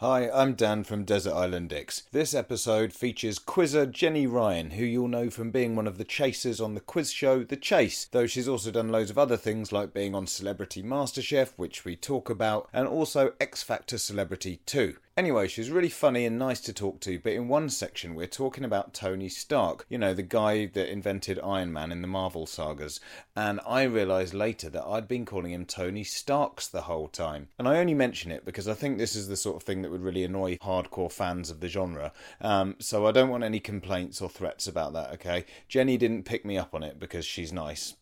Hi, I'm Dan from Desert Island Dicks. This episode features quizzer Jenny Ryan, who you'll know from being one of the chasers on the quiz show The Chase, though she's also done loads of other things like being on Celebrity MasterChef, which we talk about, and also X Factor Celebrity 2. Anyway, she's really funny and nice to talk to, but in one section we're talking about Tony Stark, you know, the guy that invented Iron Man in the Marvel sagas, and I realised later that I'd been calling him Tony Starks the whole time. And I only mention it because I think this is the sort of thing that would really annoy hardcore fans of the genre, um, so I don't want any complaints or threats about that, okay? Jenny didn't pick me up on it because she's nice,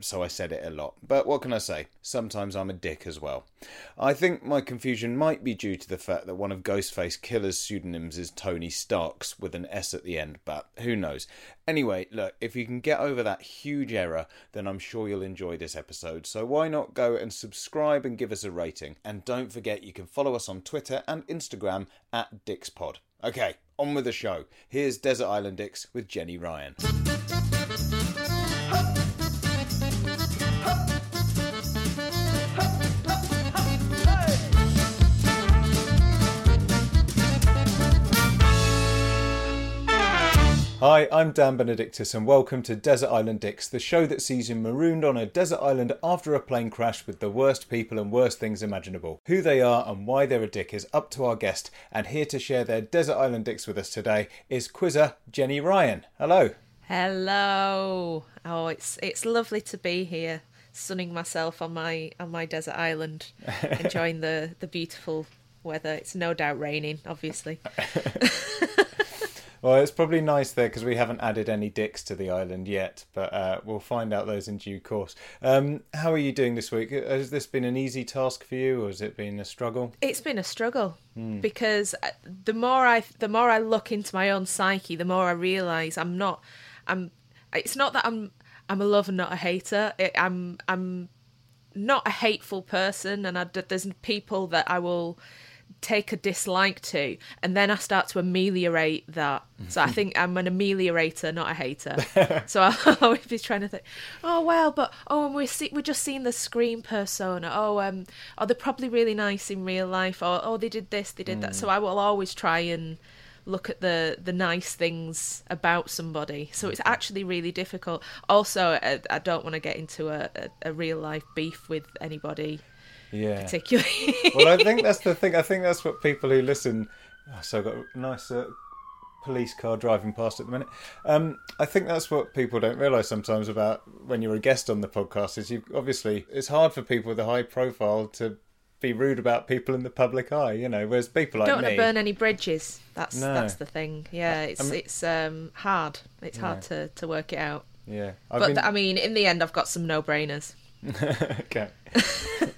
so I said it a lot. But what can I say? Sometimes I'm a dick as well. I think my confusion might be due to the fact that one of Ghostface Killah's pseudonyms is Tony Starks with an S at the end, but who knows? Anyway, look, if you can get over that huge error, then I'm sure you'll enjoy this episode. So why not go and subscribe and give us a rating? And don't forget you can follow us on Twitter and Instagram at Dickspod. Okay, on with the show. Here's Desert Island Dicks with Jenny Ryan. Hi, I'm Dan Benedictus, and welcome to Desert Island Dicks, the show that sees you marooned on a desert island after a plane crash with the worst people and worst things imaginable. Who they are and why they're a dick is up to our guest, and here to share their Desert Island Dicks with us today is quizzer Jenny Ryan. Hello. Hello. Oh, it's it's lovely to be here, sunning myself on my on my desert island, enjoying the the beautiful weather. It's no doubt raining, obviously. Well, it's probably nice there because we haven't added any dicks to the island yet, but uh, we'll find out those in due course. Um, how are you doing this week? Has this been an easy task for you, or has it been a struggle? It's been a struggle because uh, the more I the more I look into my own psyche, the more I realise I'm not. I'm. It's not that I'm. I'm a lover, not a hater. It, I'm. I'm not a hateful person, and I, there's people that I will take a dislike to, and then I start to ameliorate that. So I think I'm an ameliorator, not a hater. so I'll always be trying to think, oh well, but oh, and we're see- we're just seeing the screen persona. Oh, um, oh, they're probably really nice in real life. Or oh, they did this, they did that. So I will always try and look at the the nice things about somebody. So it's actually really difficult. Also, I, I don't want to get into a, a, a real life beef with anybody Yeah. particularly. well, I think that's the thing. I think that's what people who listen. Oh, so I've got a nice uh, police car driving past at the minute. Um, I think that's what people don't realise sometimes about when you're a guest on the podcast. Is you obviously it's hard for people with a high profile to be rude about people in the public eye. You know, whereas people like don't want me. to burn any bridges. That's No. that's the thing. Yeah, it's mean- it's um hard. It's hard to to work it out. yeah, I've But been- I mean, in the end, I've got some no brainers. okay.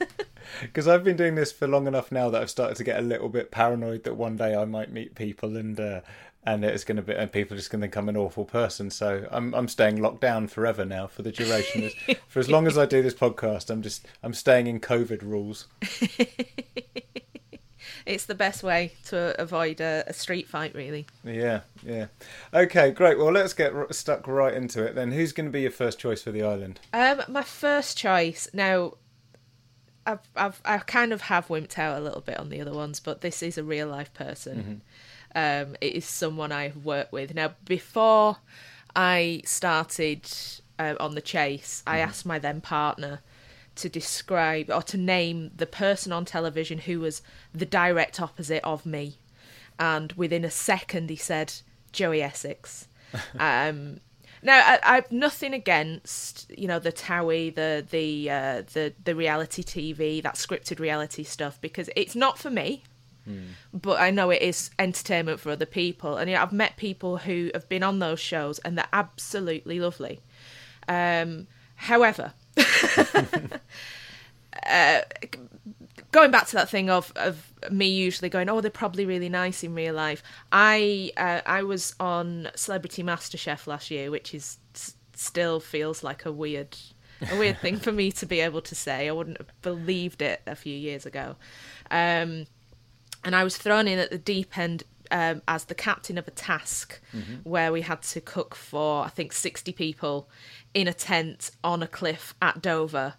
Because I've been doing this for long enough now that I've started to get a little bit paranoid that one day I might meet people and uh, and it's going to be and people are just going to become an awful person. So I'm I'm staying locked down forever now for the duration. Of, for as long as I do this podcast, I'm just I'm staying in COVID rules. It's the best way to avoid a, a street fight, really. Yeah, yeah. Okay, great. Well, let's get r- stuck right into it then. Who's going to be your first choice for the island? Um, my first choice now. I've, I've, I kind of have wimped out a little bit on the other ones, but this is a real life person. Um, it is someone I've worked with. Now, before I started uh, on the chase, I asked my then partner to describe or to name the person on television who was the direct opposite of me. And within a second, he said, Joey Essex. um, now, I, I've nothing against you know the Towie, the the uh, the the reality TV, that scripted reality stuff because it's not for me. But I know it is entertainment for other people, and you know, I've met people who have been on those shows and they're absolutely lovely. Um, however, uh, going back to that thing of of me usually going, oh, they're probably really nice in real life. I uh, I was on Celebrity MasterChef last year, which is still feels like a weird a weird thing for me to be able to say. I wouldn't have believed it a few years ago. Um, and I was thrown in at the deep end um, as the captain of a task mm-hmm. where we had to cook for I think 60 people in a tent on a cliff at Dover,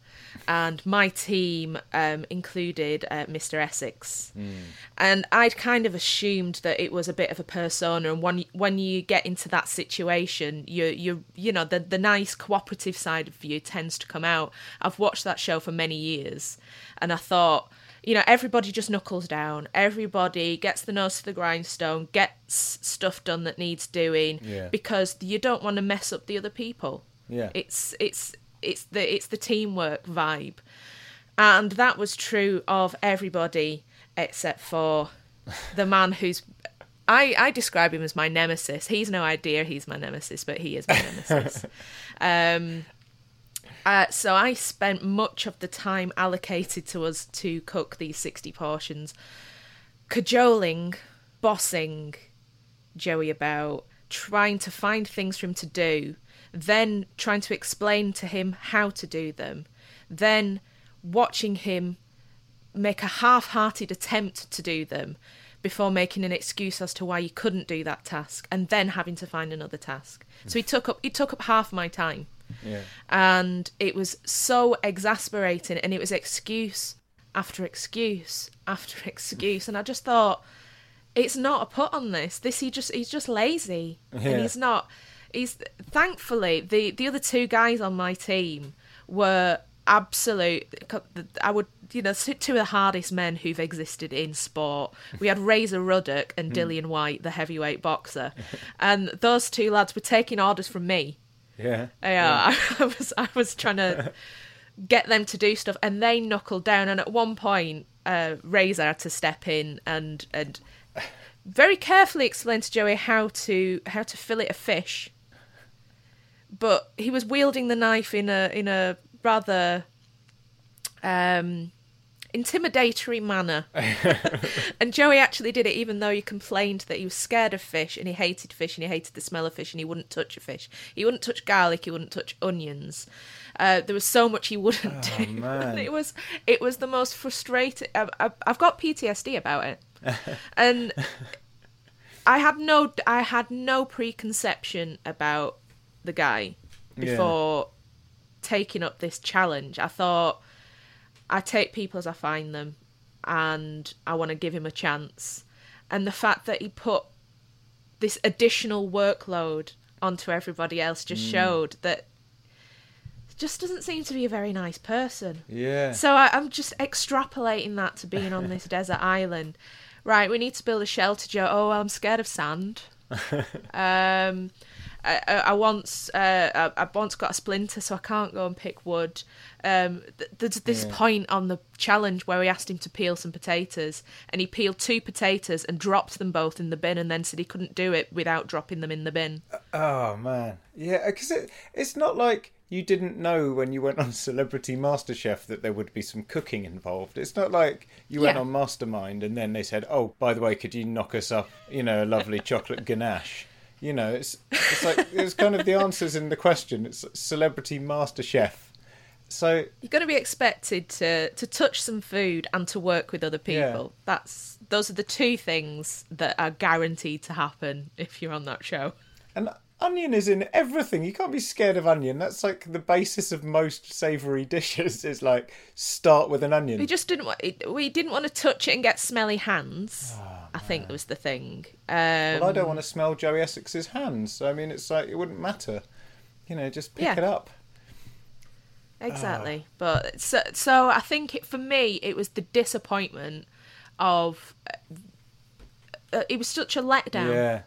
and my team um, included uh, Mr. Essex, mm. and I'd kind of assumed that it was a bit of a persona, and when when you get into that situation, you you you know the the nice cooperative side of you tends to come out. I've watched that show for many years, and I thought you know, everybody just knuckles down. Everybody gets the nose to the grindstone, gets stuff done that needs doing, yeah. because you don't want to mess up the other people. Yeah. It's it's it's the it's the teamwork vibe. And that was true of everybody except for the man who's I, I describe him as my nemesis. He's no idea he's my nemesis, but he is my nemesis. um, uh, so I spent much of the time allocated to us to cook these 60 portions, cajoling, bossing Joey about, trying to find things for him to do, then trying to explain to him how to do them, then watching him make a half hearted attempt to do them before making an excuse as to why he couldn't do that task and then having to find another task. So he took up he took up half my time. Yeah. And it was so exasperating and it was excuse after excuse after excuse and I just thought it's not a put on this. This he just he's just lazy. Yeah. And he's not he's thankfully the the other two guys on my team were absolute i would you know two of the hardest men who've existed in sport. We had razor ruddock and hmm. Dillian Whyte, the heavyweight boxer. And those two lads were taking orders from me. Yeah. Yeah, yeah. I, was i was trying to get them to do stuff and they knuckled down and at one point uh, razor had to step in and and very carefully explain to joey how to how to fillet a fish but he was wielding the knife in a in a rather um, intimidatory manner. and Joey actually did it, even though he complained that he was scared of fish and he hated fish and he hated the smell of fish and he wouldn't touch a fish. He wouldn't touch garlic. He wouldn't touch onions. Uh, there was so much he wouldn't oh, do. It was it was the most frustrating. I've, I've got PTSD about it, and I had no I had no preconception about the guy before yeah. taking up this challenge. I thought I take people as I find them and I want to give him a chance. And the fact that he put this additional workload onto everybody else just mm. showed that just doesn't seem to be a very nice person. Yeah. So I, am just extrapolating that to being on this desert island. Right, we need to build a shelter, Joe. Oh, I'm scared of sand. um, I, I, once uh, I, I, once got a splinter, so I can't go and pick wood. Um, th- there's this yeah. point on the challenge where we asked him to peel some potatoes, and he peeled two potatoes and dropped them both in the bin, and then said he couldn't do it without dropping them in the bin. Oh man, yeah, because it, it's not like you didn't know when you went on Celebrity MasterChef that there would be some cooking involved. It's not like you went yeah. on Mastermind and then they said, "Oh, by the way, could you knock us up, you know, a lovely chocolate ganache?" You know, it's it's like it's kind of the answers in the question. It's Celebrity Master Chef. So you're going to be expected to to touch some food and to work with other people. Yeah. That's those are the two things that are guaranteed to happen if you're on that show. And onion is in everything. You can't be scared of onion. That's like the basis of most savoury dishes. Is like start with an onion. We just didn't want. We didn't want to touch it and get smelly hands. Oh, I think was the thing. Um, well, I don't want to smell Joey Essex's hands. So, I mean, it's like it wouldn't matter. You know, just pick yeah. it up. Exactly, oh. but so so I think it, for me it was the disappointment of uh, it was such a letdown. Yeah,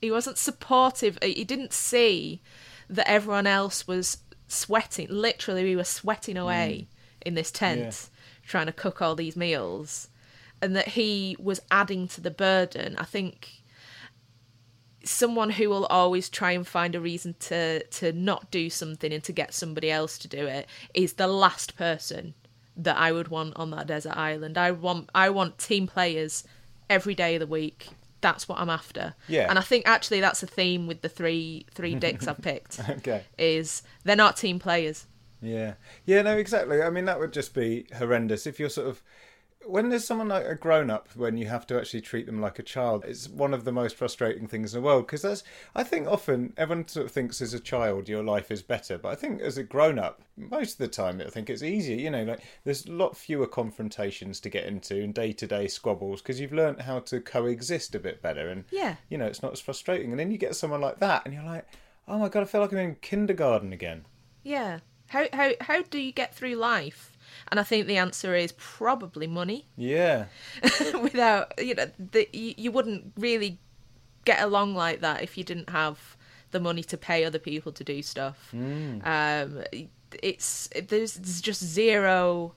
he wasn't supportive. He didn't see that everyone else was sweating. Literally, we were sweating away mm. in this tent yeah. trying to cook all these meals and that he was adding to the burden. I think someone who will always try and find a reason to to not do something and to get somebody else to do it is the last person that I would want on that desert island. I want I want team players every day of the week. That's what I'm after. Yeah. And I think actually that's a theme with the three three dicks I've picked. Okay. Is they're not team players. Yeah. Yeah, no, exactly. I mean, that would just be horrendous if you're sort of. When there's someone like a grown up, when you have to actually treat them like a child, it's one of the most frustrating things in the world. Because that's, I think often everyone sort of thinks as a child your life is better, but I think as a grown up, most of the time I think it's easier. You know, like there's a lot fewer confrontations to get into and day to day squabbles because you've learned how to coexist a bit better, and Yeah. you know it's not as frustrating. And then you get someone like that, and you're like, oh my god, I feel like I'm in kindergarten again. Yeah. How how how do you get through life? And I think the answer is probably money. Yeah. Without you know, the, you, you wouldn't really get along like that if you didn't have the money to pay other people to do stuff. Um, it's there's, there's just zero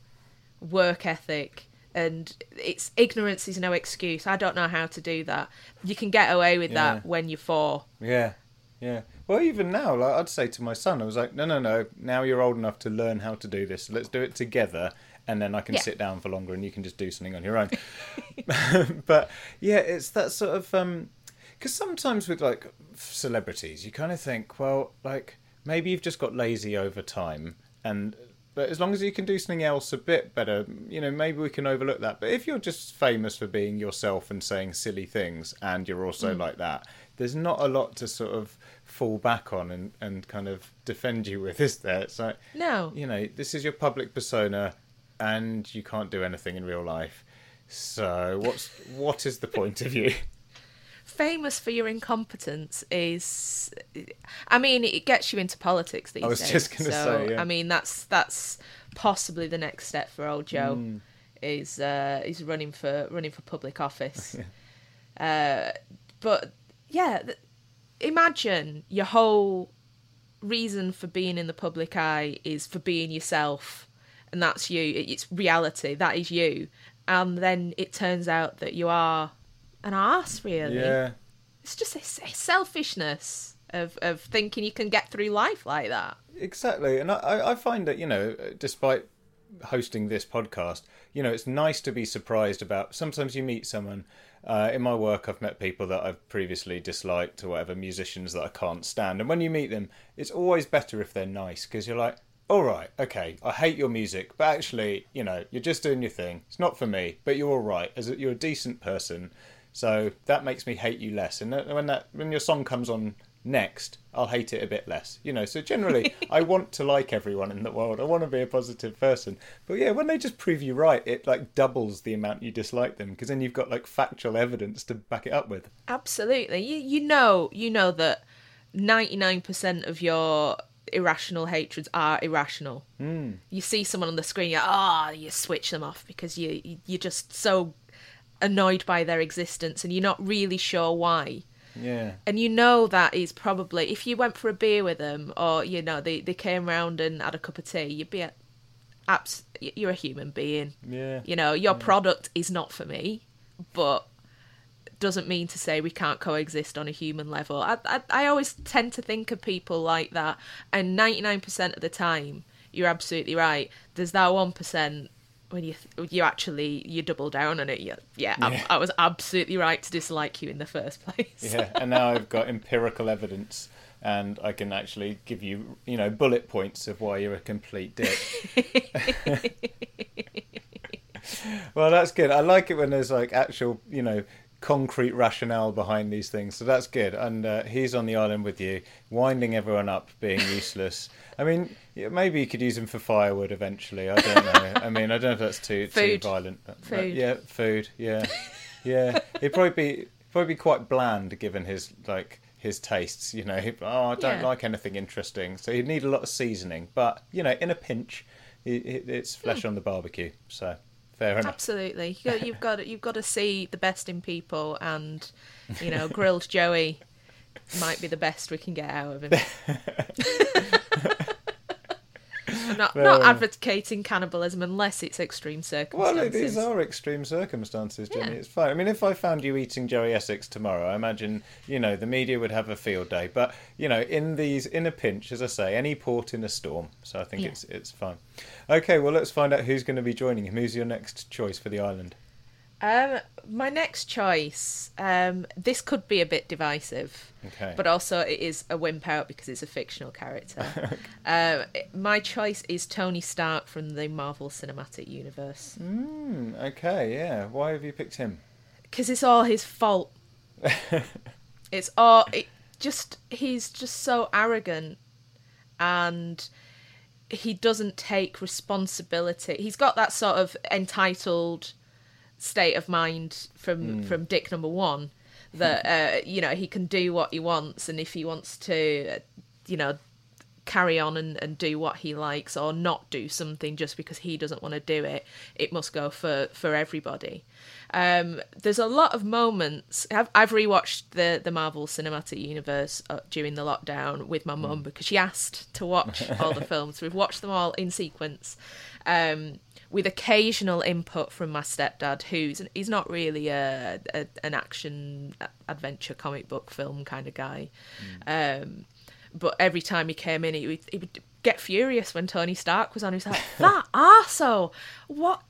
work ethic. And it's ignorance is no excuse. I don't know how to do that. You can get away with Yeah. that when you're four. Yeah, yeah. Well, even now, like I'd say to my son, I was like, no, no, no. Now you're old enough to learn how to do this. Let's do it together, and then I can Yeah. sit down for longer, and you can just do something on your own. but yeah, it's that sort of um, because sometimes with like celebrities, you kind of think, well, like maybe you've just got lazy over time, and but as long as you can do something else a bit better, you know, maybe we can overlook that. But if you're just famous for being yourself and saying silly things, and you're also like that, there's not a lot to sort of fall back on and, and kind of defend you with, is there? It's like, No. you know, this is your public persona, and you can't do anything in real life. So what's what is the point of you? famous for your incompetence is I mean it gets you into politics these days. I was days. just gonna so, say, yeah. I mean that's that's possibly the next step for old Joe Hmm. is uh is running for running for public office. uh but yeah, imagine your whole reason for being in the public eye is for being yourself and that's you it's reality that is you and then it turns out that you are an ass really Yeah, it's just a, a selfishness of of thinking you can get through life like that. exactly. And I- I, I find that you know, despite hosting this podcast, you know, it's nice to be surprised about. Sometimes you meet someone. Uh, in my work, I've met people that I've previously disliked or whatever, musicians that I can't stand. And when you meet them, it's always better if they're nice because you're like, all right, okay, I hate your music, but actually, you know, you're just doing your thing. It's not for me, but you're all right. As a, you're a decent person, so that makes me hate you less. And when that when your song comes on next, I'll hate it a bit less. You know, so generally, I want to like everyone in the world. I want to be a positive person. But yeah, when they just prove you right, it like doubles the amount you dislike them because then you've got like factual evidence to back it up with. Absolutely, you you know you know that ninety nine percent of your irrational hatreds are irrational. Mm. You see someone on the screen, you ah, you switch them off because you you- you're just so annoyed by their existence and you're not really sure why. Yeah. and you know that is probably if you went for a beer with them or you know they, they came round and had a cup of tea you'd be a, abs- you're a human being Yeah. you know your product is not for me but doesn't mean to say we can't coexist on a human level i, I, I always tend to think of people like that and 99% of the time you're absolutely right there's that 1% when you you actually you double down on it you, yeah, Yeah. I was absolutely right to dislike you in the first place Yeah, and now I've got empirical evidence, and I can actually give you, you know, bullet points of why you're a complete dick. well, that's good. I like it when there's like actual, you know, concrete rationale behind these things. So that's good. And uh, he's on the island with you, winding everyone up, being useless. I mean, yeah, maybe you could use him for firewood eventually. I don't know. I mean, I don't know if that's too Food. too violent. But, but Food. yeah, food. Yeah, yeah. He'd probably be probably be quite bland given his like his tastes. You know, oh, I don't Yeah. like anything interesting. So he'd need a lot of seasoning. But you know, in a pinch, it, it, it's flesh on the barbecue. So fair enough. Absolutely, you got, you've got you've got to see the best in people, and you know, grilled Joey might be the best we can get out of him. I'm not Fair not enough. advocating cannibalism unless it's extreme circumstances. Well, these are extreme circumstances, Jenny. Yeah. It's fine. I mean, if I found you eating Joey Essex tomorrow, I imagine you know the media would have a field day. But you know, in these, in a pinch, as I say, any port in a storm. So I think Yeah. it's it's fine. Okay, well, let's find out who's going to be joining him. Who's your next choice for the island? Um, my next choice. Um, this could be a bit divisive, Okay. but also it is a wimp out because it's a fictional character. uh, my choice is Tony Stark from the Marvel Cinematic Universe Hmm, okay, yeah. Why have you picked him? because it's all his fault. it's all it just he's just so arrogant and he doesn't take responsibility. He's got that sort of entitled state of mind from from Dick number 1 that uh, you know he can do what he wants and if he wants to uh, you know carry on and, and do what he likes or not do something just because he doesn't want to do it it must go for for everybody. Um, there's a lot of moments I've, I've rewatched the the marvel cinematic universe uh, during the lockdown with my mum because she asked to watch all the films. We've watched them all in sequence. Um, with occasional input from my stepdad who's he's not really a, a an action adventure comic book film kind of guy um, but every time he came in, he would, he would get furious when Tony Stark was on. He was like, "That arsehole! What?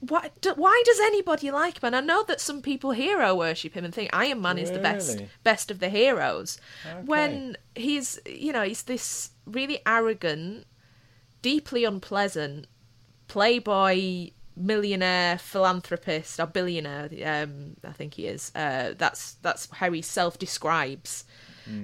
What? Do, why does anybody like him?" And I know that some people hero worship him and think Iron Man is the best, best of the heroes. Okay. When he's, you know, he's this really arrogant, deeply unpleasant playboy millionaire philanthropist or billionaire um i think he is. Uh that's that's how he self-describes.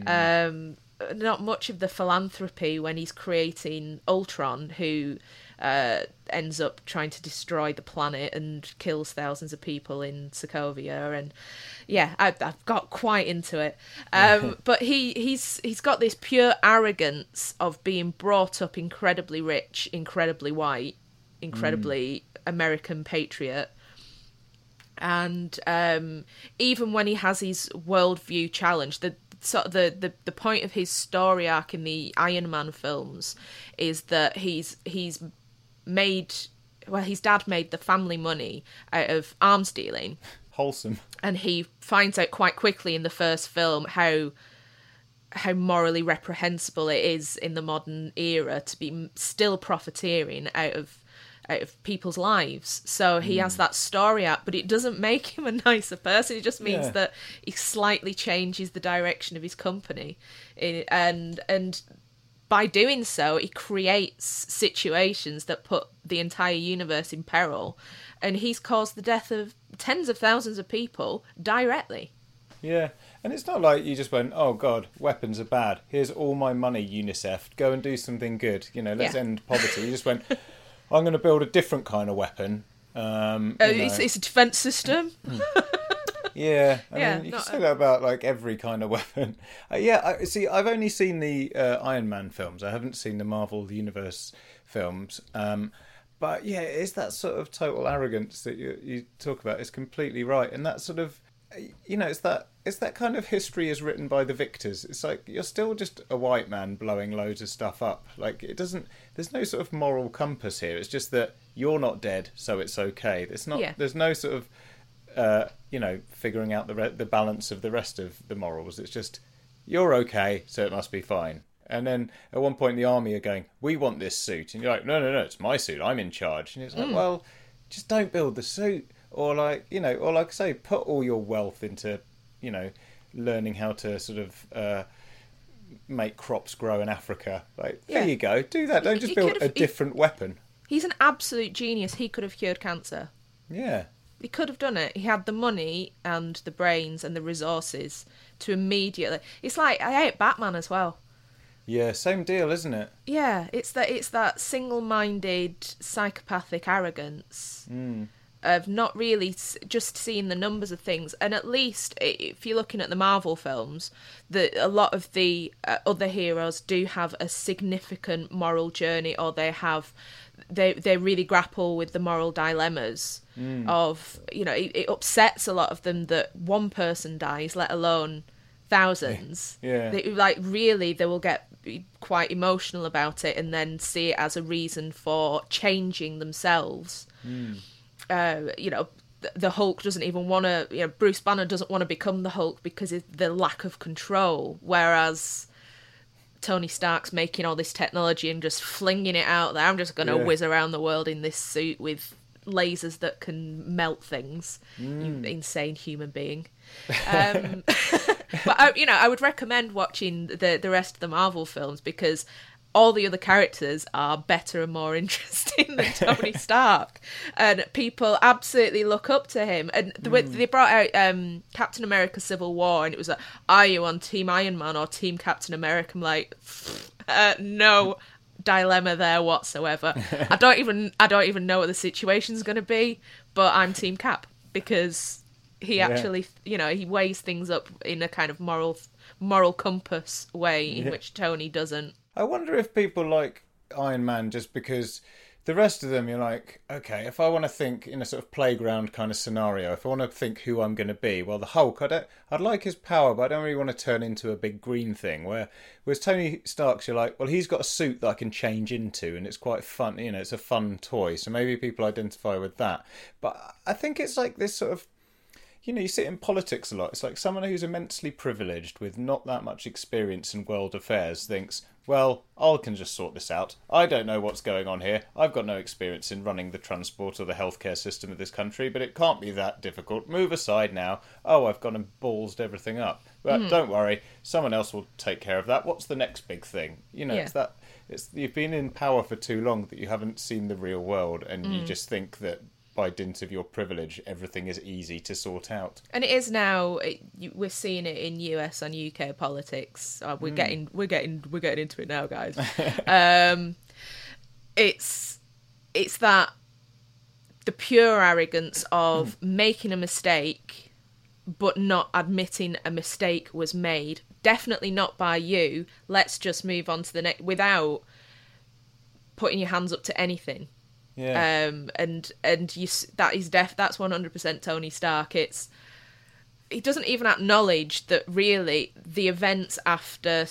Um not much of the philanthropy when he's creating ultron who uh ends up trying to destroy the planet and kills thousands of people in sokovia and yeah I, i've got quite into it. Um but he he's he's got this pure arrogance of being brought up incredibly rich incredibly white incredibly American patriot. And um, even when he has his worldview challenge, the sort of the, the, the point of his story arc in the Iron Man films is that he's he's made well his dad made the family money out of arms dealing Wholesome. and he finds out quite quickly in the first film how how morally reprehensible it is in the modern era to be still profiteering out of Uh, of people's lives. So he has hmm. that story out, but it doesn't make him a nicer person. It just means Yeah. that he slightly changes the direction of his company, and and by doing so, he creates situations that put the entire universe in peril, and he's caused the death of tens of thousands of people directly. Yeah, and it's not like you just went, "Oh God, weapons are bad. Here's all my money, UNICEF. Go and do something good. You know, let's Yeah. end poverty." You just went, "I'm going to build a different kind of weapon." Um, Uh, it's, it's a defense system. Yeah, I Yeah, mean, you can say that about like every kind of weapon. Uh, yeah, I, see, I've only seen the uh, Iron Man films. I haven't seen the Marvel Universe films. Um, but yeah, it is that sort of total arrogance that you, you talk about. Is completely right, and that sort of, you know, it's that it's that kind of history is written by the victors. It's like you're still just a white man blowing loads of stuff up. Like it doesn't. There's no sort of moral compass here. It's just that you're not dead, so it's okay. It's not. Yeah. There's no sort of uh, you know, figuring out the re- the balance of the rest of the morals. It's just you're okay, so it must be fine. And then at one point, the army are going, "We want this suit," and you're like, "No, no, no, it's my suit. I'm in charge." And it's like, well, just don't build the suit, or like you know, or like I say, put all your wealth into you know, learning how to sort of. Uh, Make crops grow in Africa. Like Yeah. there you go. Do that. Don't He- just he build a he- different weapon. He's an absolute genius. He could have cured cancer. Yeah. He could have done it. He had the money and the brains and the resources to immediately. It's like I hate Batman as well. Yeah. Same deal, isn't it? Yeah, it's that it's that single-minded psychopathic arrogance of not really s- just seeing the numbers of things. And at least if you're looking at the Marvel films, that a lot of the uh, other heroes do have a significant moral journey, or they have they they really grapple with the moral dilemmas of you know it, it upsets a lot of them that one person dies, let alone thousands. Yeah. They, like really, they will get quite emotional about it and then see it as a reason for changing themselves. Uh, you know, the Hulk doesn't even want to. You know, Bruce Banner doesn't want to become the Hulk because of the lack of control, whereas. Tony Stark's making all this technology and just flinging it out there. I'm just going to Yeah. whiz around the world in this suit with lasers that can melt things. You insane human being. Um, but I, you know, I would recommend watching the the rest of the Marvel films because all the other characters are better and more interesting than Tony Stark, and people absolutely look up to him. And the, way they brought out um, Captain America: Civil War, and it was like, "Are you on Team Iron Man or Team Captain America?" I'm like, uh, no dilemma there whatsoever. I don't even I don't even know what the situation's going to be, but I'm Team Cap because he Yeah. actually, you know, he weighs things up in a kind of moral moral compass way in Yeah. which Tony doesn't. I wonder if people like Iron Man just because the rest of them, you're like, okay, if I want to think in a sort of playground kind of scenario, if I want to think who I'm going to be, well, the Hulk, I don't, I'd like his power, but I don't really want to turn into a big green thing. Where, whereas Tony Stark's, you're like, well, he's got a suit that I can change into, and it's quite fun. You know, it's a fun toy, so maybe people identify with that. But I think it's like this sort of you know, you see it in politics a lot. It's like someone who's immensely privileged with not that much experience in world affairs thinks, well, I can just sort this out. I don't know what's going on here. I've got no experience in running the transport or the healthcare system of this country, but it can't be that difficult. Move aside now. Oh, I've gone and ballsed everything up. But hmm. don't worry, someone else will take care of that. What's the next big thing? You know, Yeah. it's that. It's you've been in power for too long that you haven't seen the real world, and you hmm. just think that by dint of your privilege, everything is easy to sort out. And it is now. It, we're seeing it in US and UK politics. Uh, we're getting, we're getting, we're getting into it now, guys. um, it's, it's that the pure arrogance of making a mistake, but not admitting a mistake was made. Definitely not by you. Let's just move on to the next without putting your hands up to anything Yeah. um and and you that is def that's 100% Tony Stark it's he doesn't even acknowledge that really the events after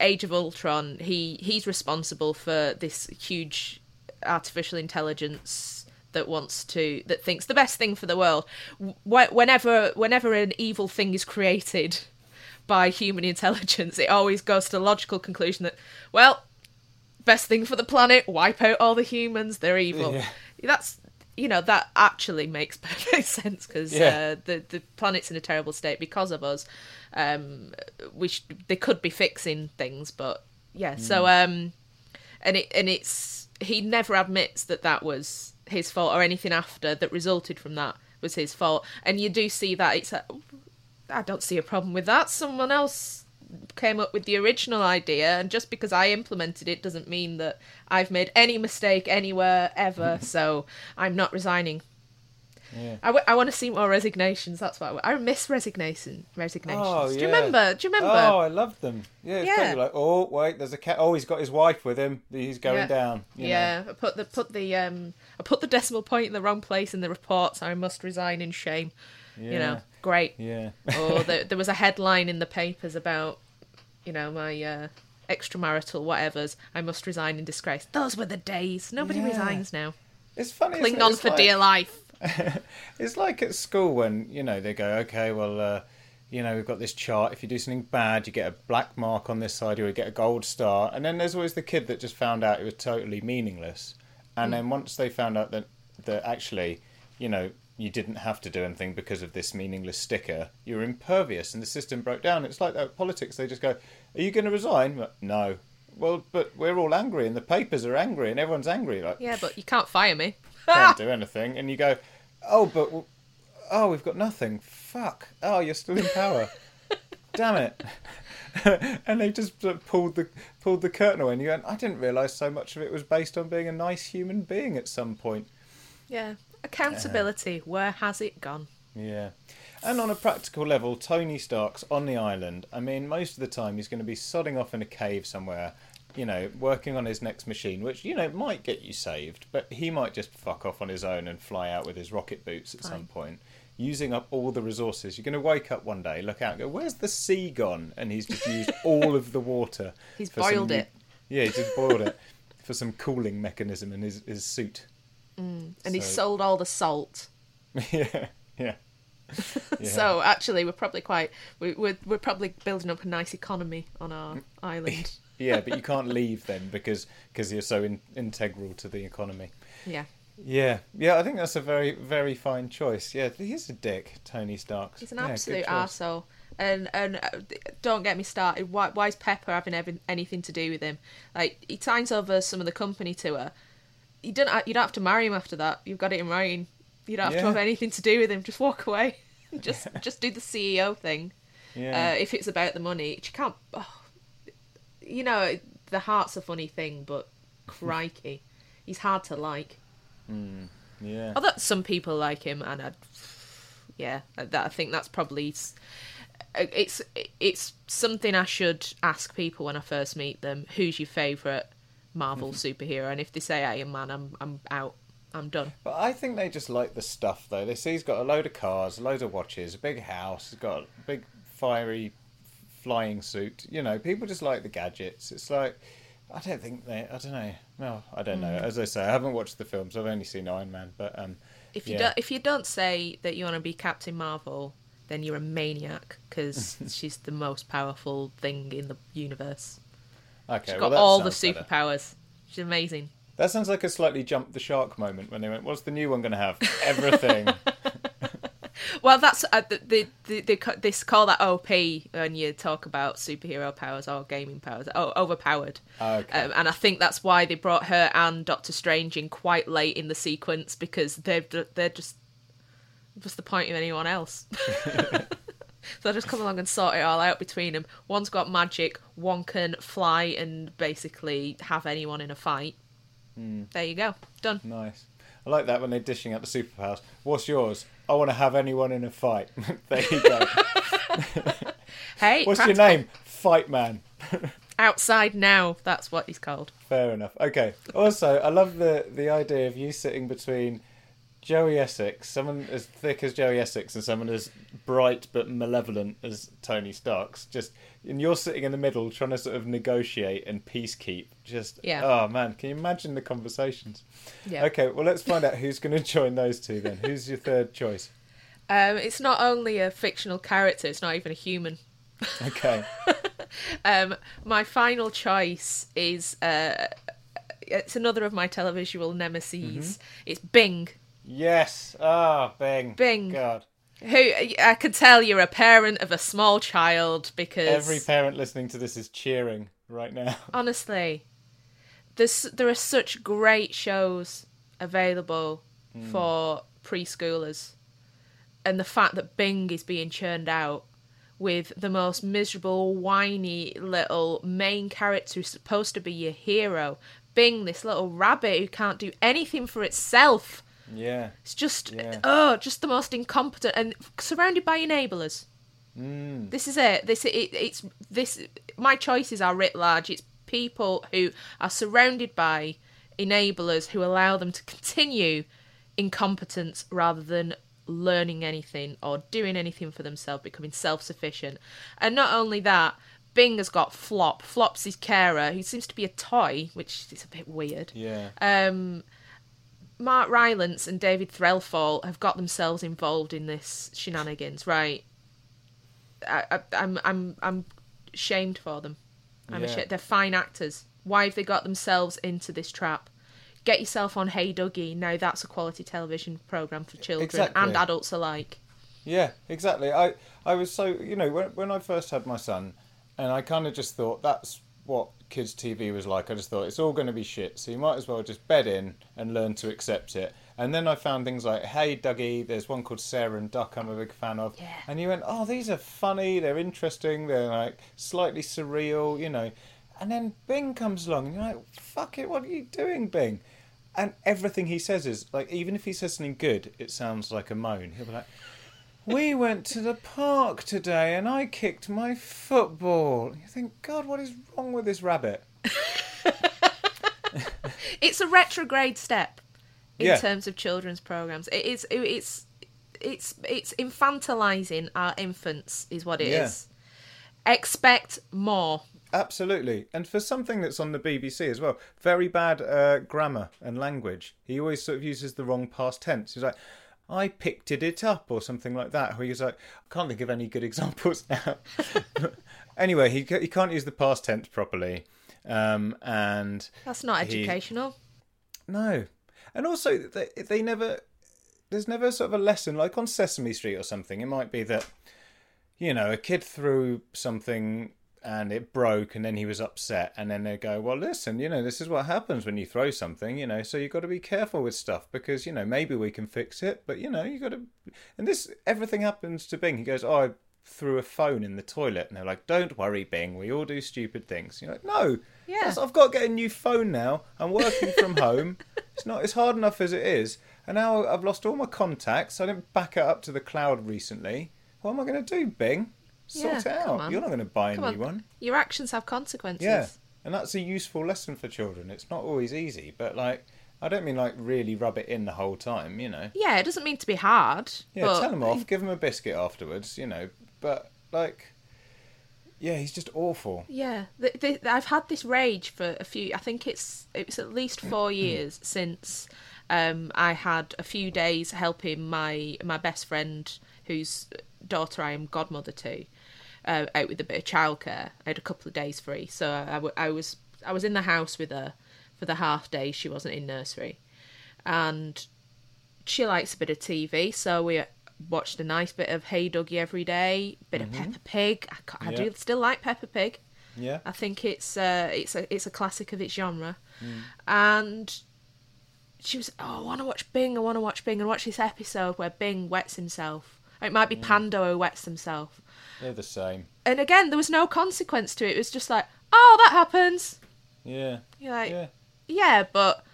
Age of Ultron he he's responsible for this huge artificial intelligence that wants to that thinks the best thing for the world whenever whenever an evil thing is created by human intelligence it always goes to the logical conclusion that well best thing for the planet, wipe out all the humans, they're evil. Yeah. That's you know that actually makes perfect sense because Yeah. uh, the the planet's in a terrible state because of us. Um, we sh- they could be fixing things, but yeah. So Mm. um, and it and it's he never admits that that was his fault or anything after that resulted from that was his fault. And you do see that it's I don't see a problem with that. Someone else came up with the original idea, and just because I implemented it doesn't mean that I've made any mistake anywhere ever. so I'm not resigning. Yeah. I, w- I want to see more resignations. That's what I, w- I miss resignation. Resignations. Oh, Do you remember? Do you remember? Oh, I love them. Yeah, it's Yeah. yeah. like, oh wait, there's a cat. Oh, he's got his wife with him. He's going Yeah. down. you know. yeah, I put the put the um I put the decimal point in the wrong place in the report, so I must resign in shame. You know, great. Yeah. or there, there was a headline in the papers about, you know, my uh, extramarital whatever's. I must resign in disgrace. Those were the days. Nobody Yeah. resigns now. It's funny. Cling it? on It's for like- dear life. It's like at school when you know they go, okay, well, uh, you know, we've got this chart. If you do something bad, you get a black mark on this side, or you get a gold star. And then there's always the kid that just found out it was totally meaningless. And then once they found out that that actually, you know, you didn't have to do anything because of this meaningless sticker, you're impervious, and the system broke down. It's like that with politics. They just go, "Are you going to resign?" Well, no. Well, but we're all angry, and the papers are angry, and everyone's angry. Like, Yeah, but you can't fire me. can't do anything, and you go, oh, but oh, we've got nothing. Fuck. Oh, you're still in power. Damn it. and they just sort of pulled the pulled the curtain away, and you go, I didn't realise so much of it was based on being a nice human being at some point. Yeah. Accountability. Where has it gone? Yeah. And on a practical level, Tony Stark's on the island. I mean, most of the time he's going to be sodding off in a cave somewhere, you know, working on his next machine, which, you know, might get you saved, but he might just fuck off on his own and fly out with his rocket boots at some point. using up all the resources. You're going to wake up one day, look out, and go, "Where's the sea gone?" And he's just used all of the water. He's for some boiled it. Yeah, he just boiled it for some cooling mechanism in his, his suit. And he sold all the salt. yeah, yeah. Yeah. So actually, we're probably quite we, we're we're probably building up a nice economy on our island. yeah, but you can't leave then because because you're so in, integral to the economy. Yeah, Yeah, yeah, I think that's a very very fine choice. Yeah, he's a dick, Tony Stark. he's an Yeah, absolute arsehole. And and uh, don't get me started. Why, why is Pepper having ever, anything to do with him? Like he signs over some of the company to her. You don't you don't have to marry him after that. You've got it in writing. You don't have Yeah. to have anything to do with him. Just walk away. just just do the CEO thing. Yeah, Uh, if it's about the money, you can't. Oh, you know, the heart's a funny thing, but crikey, he's hard to like. yeah. Although some people like him, and I, yeah, that I think that's probably it's it's something I should ask people when I first meet them. Who's your favourite Marvel superhero? And if they say Iron Man, I'm I'm out. I'm done. But I think they just like the stuff though. They see he's got a load of cars, a load of watches, a big house, he's got a big fiery flying suit. You know, people just like the gadgets. It's like I don't think they. I don't know. Well, I don't know. As I say, I haven't watched the films. I've only seen Iron Man. But um, If you yeah. don't if you don't say that you want to be Captain Marvel, then you're a maniac because she's the most powerful thing in the universe. Okay, She's well, got that all the sounds better. superpowers. She's amazing. That sounds like a slightly jump the shark moment when they went, "What's the new one going to have? Everything." Well, that's uh, the, the, the, the this call that OP when you talk about superhero powers or gaming powers. Oh, overpowered. Okay. Um, and I think that's why they brought her and Doctor Strange in quite late in the sequence because they're they're just what's the point of anyone else? so they just come along and sort it all out between them. One's got magic, one can fly and basically have anyone in a fight. Hmm. There you go, done. Nice. I like that when they're dishing out the superpowers. What's yours? I want to have anyone in a fight. there you go. Hey, What's your name? Fight Man. Outside now. That's what he's called. Fair enough. Okay. Also, I love the the idea of you sitting between Joey Essex, someone as thick as Joey Essex, and someone as bright but malevolent as Tony Starks. Just and you're sitting in the middle, trying to sort of negotiate and peacekeep. Just Yeah. Oh man, can you imagine the conversations? Yeah. Okay. Well, let's find out who's going to join those two then. Who's your third choice? Um, it's not only a fictional character; it's not even a human. Okay. Um, my final choice is uh, it's another of my televisual nemesis. It's Bing, yes. Ah, Bing. Bing. God. who I can tell you're a parent of a small child because Every parent listening to this is cheering right now. honestly, there's there are such great shows available for preschoolers, and the fact that Bing is being churned out with the most miserable, whiny little main character who's supposed to be your hero. Bing, this little rabbit who can't do anything for itself. Yeah. It's just Yeah. oh, just the most incompetent and surrounded by enablers. Mm. This is it. This it, it's this. My choices are writ large. It's people who are surrounded by enablers who allow them to continue incompetence rather than learning anything or doing anything for themselves, becoming self-sufficient. And not only that, Bing has got Flop. Flop's his carer, who seems to be a toy, which is a bit weird. Yeah. Um, Mark Rylance and David Threlfall have got themselves involved in this shenanigans, right? I, I, I'm I'm I'm shamed for them. I'm Yeah. ashamed. They're fine actors. Why have they got themselves into this trap? Get yourself on Hey Duggee. Now that's a quality television program for children Exactly. and adults alike. Yeah, exactly. I I was so you know when when I first had my son, and I kind of just thought that's what kids TV was like. I just thought it's all going to be shit, so you might as well just bed in and learn to accept it. And then I found things like Hey Duggee. There's one called Sarah and Duck. I'm a big fan of. Yeah. And you went, oh, these are funny. They're interesting. They're like slightly surreal, you know. And then Bing comes along, and you're like, fuck it, what are you doing, Bing? And everything he says is like, even if he says something good, it sounds like a moan. He'll be like. We went to the park today and I kicked my football. You think, God, what is wrong with this rabbit? It's a retrograde step in Yeah. terms of children's programs. It is. It, it's it's it's infantilizing our infants, is what it is. Yeah. Expect more. Absolutely. And for something that's on the BBC as well, very bad uh, grammar and language. He always sort of uses the wrong past tense. He's like, I picked it up or something like that. Where he's like, I can't think of any good examples now. anyway, he, he can't use the past tense properly. Um, and That's not he- educational. No, and also they they never. There's never sort of a lesson like on Sesame Street or something. It might be that, you know, a kid threw something and it broke, and then he was upset, and then they go, "Well, listen, you know, this is what happens when you throw something, you know, so you've got to be careful with stuff because you know maybe we can fix it, but you know you got to." And this everything happens to Bing. He goes, "Oh, I threw a phone in the toilet," and they're like, "Don't worry, Bing. We all do stupid things." You're like, "No." Yeah. I've got to get a new phone now. I'm working from home. It's not. It's hard enough as it is. And now I've lost all my contacts. I didn't back it up to the cloud recently. What am I going to do, Bing? Sort Yeah, it out. You're not going to buy a Come new on. one. Your actions have consequences. Yeah. And that's a useful lesson for children. It's not always easy, but like, I don't mean like really rub it in the whole time, you know. Yeah, it doesn't mean to be hard. Yeah, but tell him off, give him a biscuit afterwards, you know. But like, yeah, he's just awful. Yeah, th th I've had this rage for a few. I think it's it's at least four years since um, I had a few days helping my my best friend, whose daughter I am godmother to, uh, out with a bit of childcare. I had a couple of days free, so I, I, w- I was I was in the house with her for the half day she wasn't in nursery, and she likes a bit of TV, so we watched a nice bit of Hey Duggee every day, bit of Peppa Pig. I, I Yeah. do still like Peppa Pig. Yeah. I think it's uh, it's a it's a classic of its genre, and she was oh I want to watch Bing I want to watch Bing and watch this episode where Bing wets himself. It might be Pando who wets himself, They're the same. and again there was no consequence to it. It was just like oh that happens. Yeah. You're like Yeah. yeah, but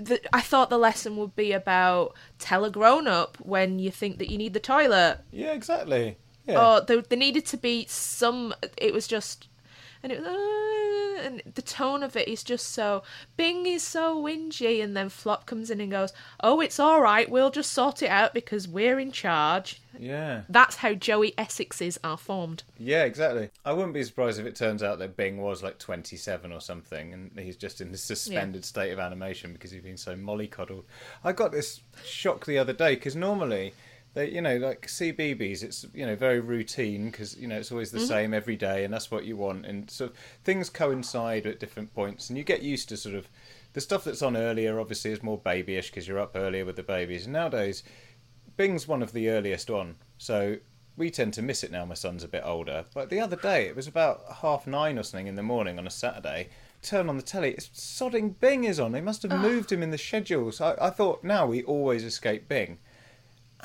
the, I thought the lesson would be about tell a grown up when you think that you need the toilet. Yeah, exactly. Yeah. Or there, there needed to be some. It was just, and it was, uh, and the tone of it is just so. Bing is so whingy, and then Flop comes in and goes, "Oh, it's all right. We'll just sort it out because we're in charge." yeah. That's how Joey Essexes are formed. Yeah, exactly. I wouldn't be surprised if it turns out that Bing was like 27 or something and he's just in this suspended state of animation because he's been so mollycoddled. I got this shock the other day because normally, they, you know, like CBeebies, it's, you know, very routine because, you know, it's always the mm-hmm. same every day and that's what you want. And so things coincide at different points and you get used to sort of the stuff that's on earlier, obviously, is more babyish because you're up earlier with the babies. And nowadays, Bing's one of the earliest on, so we tend to miss it now. My son's a bit older, but the other day it was about half nine or something in the morning on a Saturday. Turn on the telly, it's sodding Bing is on. They must have moved him in the schedules. I, I thought now we always escape Bing,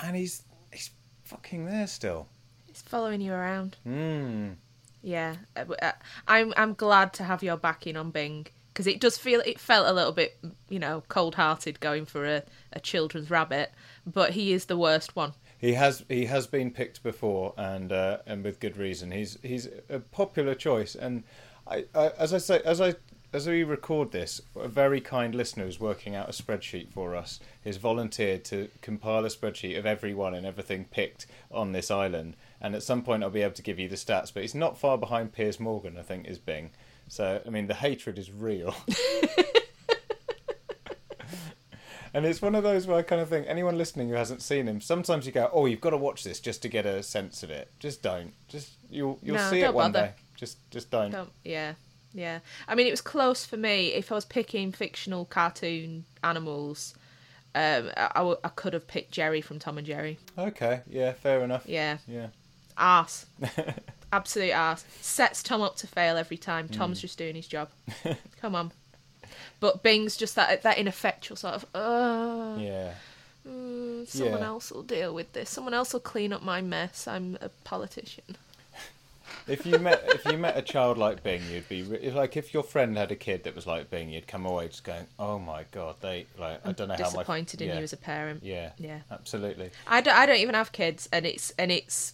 and he's he's fucking there still. He's following you around. Mm. Yeah, uh, uh, I'm I'm glad to have your backing on Bing because it does feel it felt a little bit you know cold hearted going for a, a children's rabbit, but he is the worst one. He has he has been picked before, and uh, and with good reason. He's he's a popular choice, and I, I as I say as I as we record this, a very kind listener who's working out a spreadsheet for us has volunteered to compile a spreadsheet of everyone and everything picked on this island. And at some point, I'll be able to give you the stats. But he's not far behind Piers Morgan, I think, is Bing. So I mean, the hatred is real. And it's one of those where I kind of think anyone listening who hasn't seen him, sometimes you go, "Oh, you've got to watch this just to get a sense of it." Just don't. Just you'll you'll No, see it one bother. day. Just just don't. Don't, yeah, yeah. I mean, it was close for me. If I was picking fictional cartoon animals, um, I, I, w- I could have picked Jerry from Tom and Jerry. Okay, yeah, fair enough. Yeah, Yeah. Ass. absolute ass. Sets Tom up to fail every time. Hmm. Tom's just doing his job. Come on. But Bing's just that that ineffectual sort of, uh, Yeah. mm, someone Yeah. else will deal with this. Someone else will clean up my mess. I'm a politician. If you met if you met a child like Bing, you'd be re- like if your friend had a kid that was like Bing, you'd come away just going, "Oh my god, they like I don't know how my Disappointed in yeah, you as a parent. yeah Yeah. absolutely I don't, I don't even have kids, and it's and it's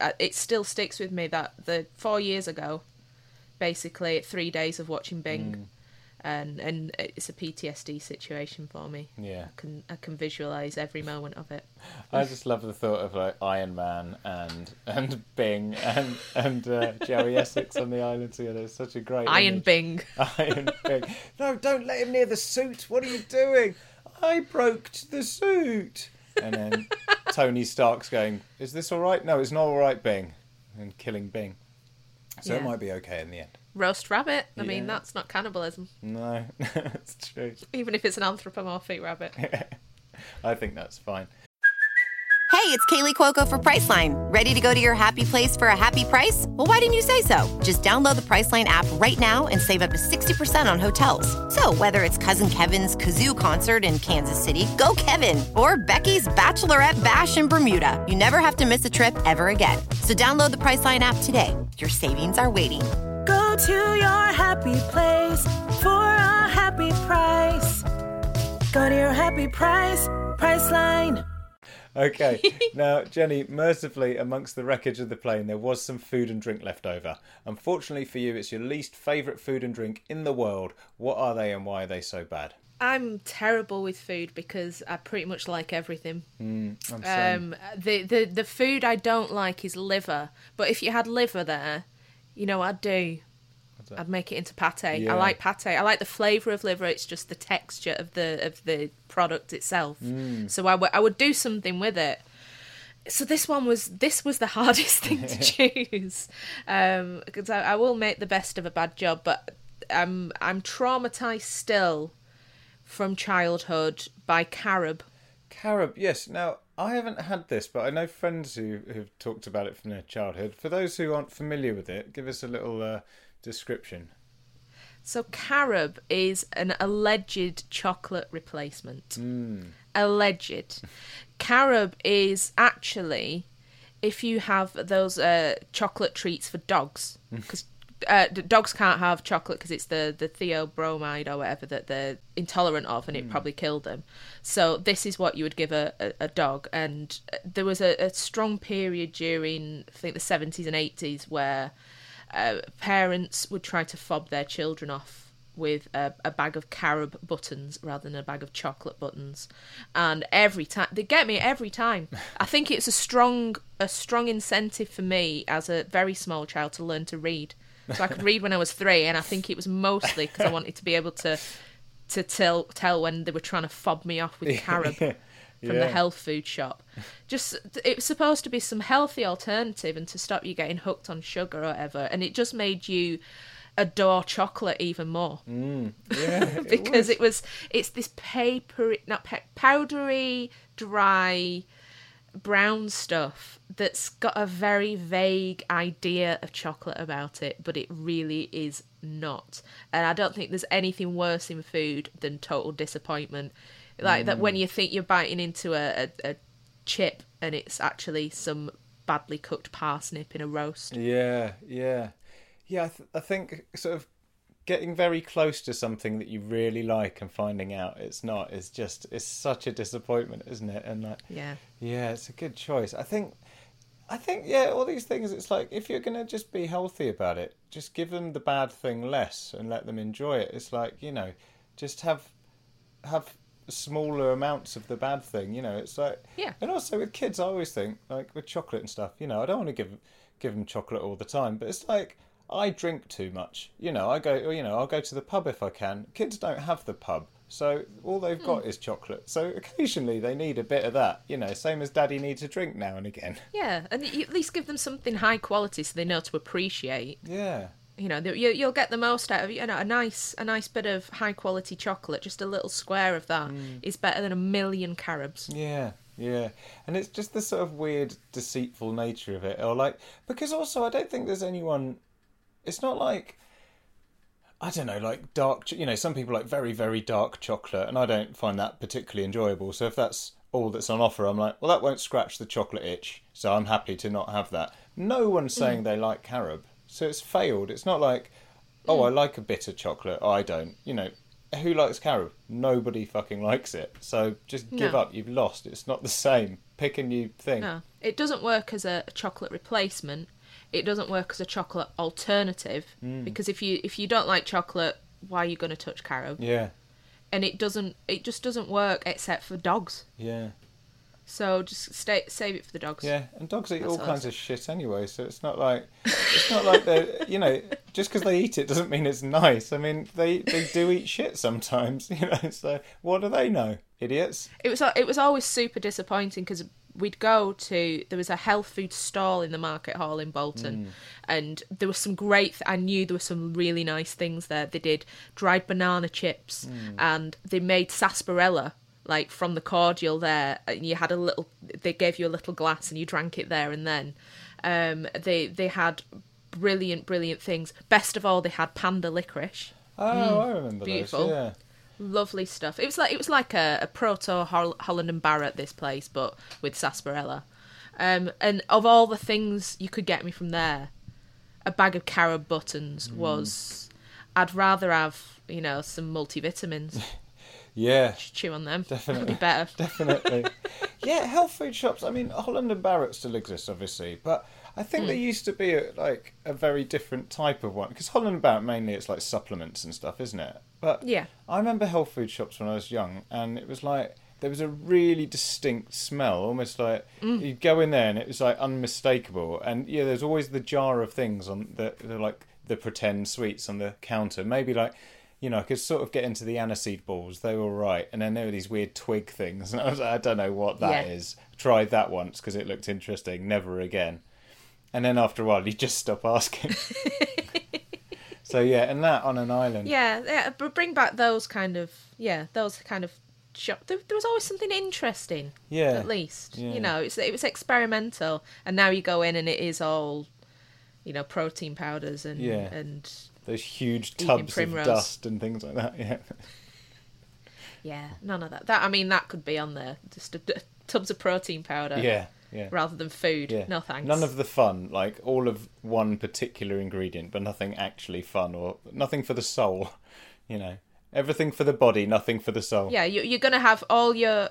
uh, it still sticks with me that the four years ago, basically three days of watching Bing, and and it's a PTSD situation for me. Yeah. I can I can visualize every moment of it. I just love the thought of like Iron Man and and Bing and and uh, Joey Essex on the island together. It's such a great Iron image. Bing. Iron Bing. No, don't let him near the suit. What are you doing? I broke the suit. And then Tony Stark's going, "Is this all right? No, it's not all right, Bing." And killing Bing. So it might be okay in the end. Roast rabbit. I mean, that's not cannibalism, No, that's true. even if it's an anthropomorphic rabbit. I think that's fine. Hey, it's Kaley Cuoco for Priceline. Ready to go to your happy place for a happy price? Well, why didn't you say so? Just download the Priceline app right now and save up to 60% on hotels. So, whether it's Cousin Kevin's Kazoo concert in Kansas City, go Kevin, or Becky's Bachelorette Bash in Bermuda, you never have to miss a trip ever again. So, download the Priceline app today. Your savings are waiting. Go to your happy place for a happy price. Go to your happy price, Priceline. Okay, now Jenny, mercifully, amongst the wreckage of the plane, there was some food and drink left over. Unfortunately for you, it's your least favourite food and drink in the world. What are they and why are they so bad? I'm terrible with food because I pretty much like everything. I'm Um, the, the the food I don't like is liver. But if you had liver there, you know what I'd do? I'd make it into pate. Yeah. I like pate. I like the flavour of liver. It's just the texture of the of the product itself. Mm. So I would I would do something with it. So this one was this was the hardest thing to choose because I, I will make the best of a bad job, but I'm I'm traumatized still from childhood by carob. carob, yes. Now, I haven't had this, but I know friends who have talked about it from their childhood. For those who aren't familiar with it, give us a little uh, description. So carob is an alleged chocolate replacement. Alleged. carob is actually if you have those uh, chocolate treats for dogs because uh, dogs can't have chocolate because it's the the theobromide or whatever that they're intolerant of, and it probably killed them. So this is what you would give a, a, a dog. And uh, there was a, a strong period during I think the seventies and eighties where uh, parents would try to fob their children off with a, a bag of carob buttons rather than a bag of chocolate buttons. And every time they get me every time. I think it's a strong a strong incentive for me as a very small child to learn to read. So i could read when i was three and i think it was mostly because i wanted to be able to to tell tell when they were trying to fob me off with carob from the health food shop. Just it was supposed to be some healthy alternative and to stop you getting hooked on sugar or whatever, and it just made you adore chocolate even more. Mm, yeah, because it was. it's this papery not pa- powdery dry brown stuff that's got a very vague idea of chocolate about it but it really is not. And i don't think there's anything worse in food than total disappointment like that when mm. you think you're biting into a, a, a chip and it's actually some badly cooked parsnip in a roast Yeah, yeah, yeah. I, th- I think sort of getting very close to something that you really like and finding out it's not is just it's such a disappointment, isn't it? And like, yeah yeah, it's a good choice. I think, I think, yeah, all these things. It's like if you're gonna just be healthy about it, just give them the bad thing less and let them enjoy it. It's like you know, just have have smaller amounts of the bad thing. You know, it's like Yeah. And also with kids, I always think like with chocolate and stuff. You know, I don't want to give give them chocolate all the time, but it's like. I drink too much. You know, I go. You know, I'll go to the pub if I can. Kids don't have the pub, so all they've got hmm. is chocolate. So occasionally they need a bit of that. You know, same as Daddy needs a drink now and again. yeah and you at least give them something high quality so they know to appreciate Yeah, you know you, you'll get the most out of you know a nice a nice bit of high quality chocolate just a little square of that mm. is better than a million carobs yeah, yeah. And it's just the sort of weird, deceitful nature of it, or like because also I don't think there's anyone. It's not like I don't know, like dark. You know, some people like very, very dark chocolate, and I don't find that particularly enjoyable. So if that's all that's on offer, I'm like, well, that won't scratch the chocolate itch. So I'm happy to not have that. No one's mm. saying they like carob, so it's failed. It's not like, oh, hmm. I like a bitter chocolate. Oh, I don't. You know, who likes carob? Nobody fucking likes it. So just give No. up. You've lost. It's not the same. Pick a new thing. no it doesn't work as a chocolate replacement it doesn't work as a chocolate alternative hmm. because if you if you don't like chocolate why are you going to touch carob? Yeah. And it doesn't. It just doesn't work except for dogs. Yeah. So just stay, save it for the dogs. Yeah, and dogs eat That's all kinds of shit anyway, so it's not like it's not like they you know just because they eat it doesn't mean it's nice. I mean they they do eat shit sometimes, you know. So what do they know, idiots? It was it was always super disappointing because we'd go to there was a health food stall in the market hall in Bolton, hmm. and there was some great. I knew there were some really nice things there. They did dried banana chips, hmm. and they made sarsaparilla like from the cordial there, and you had a little. They gave you a little glass, and you drank it there and then. Um, they they had brilliant brilliant things. Best of all, they had panda licorice. Oh, I remember beautiful. those. Yeah. Lovely stuff. It was like it was like a, a proto holland and Barrett this place, but with sarsaparilla. Um, and of all the things you could get me from there, a bag of carob buttons Mm. was. I'd rather have you know some multivitamins. Yeah. Chew on them. Definitely. That'd be better. Definitely. yeah, health food shops. I mean, Holland and Barrett still exists, obviously, but I think Hmm. there used to be a, like a very different type of one because Holland and Barrett mainly it's like supplements and stuff, isn't it? But Yeah. I remember health food shops when I was young, and it was like there was a really distinct smell, almost like Mm. you'd go in there and it was like unmistakable. And yeah, there's always the jar of things on the, the like the pretend sweets on the counter. Maybe like you know, I could sort of get into the aniseed balls. They were all right, and then there were these weird twig things, and I was like, I don't know what that is. Yeah. Tried that once because it looked interesting. Never again. And then after a while, you just stop asking. so yeah, and that on an island. Yeah, yeah. But bring back those kind of yeah, those kind of shop. There, there was always something interesting. Yeah. at least Yeah. you know it's it was experimental, and now you go in and it is all, you know, protein powders and Yeah. and Those huge tubs of dust and things like that. Yeah. yeah, none of that. That I mean, that could be on there. Just a, tubs of protein powder. Yeah. Yeah. Rather than food. Yeah. No thanks. None of the fun, like all of one particular ingredient, but nothing actually fun or nothing for the soul. You know, everything for the body, nothing for the soul. Yeah, you, you're gonna have all your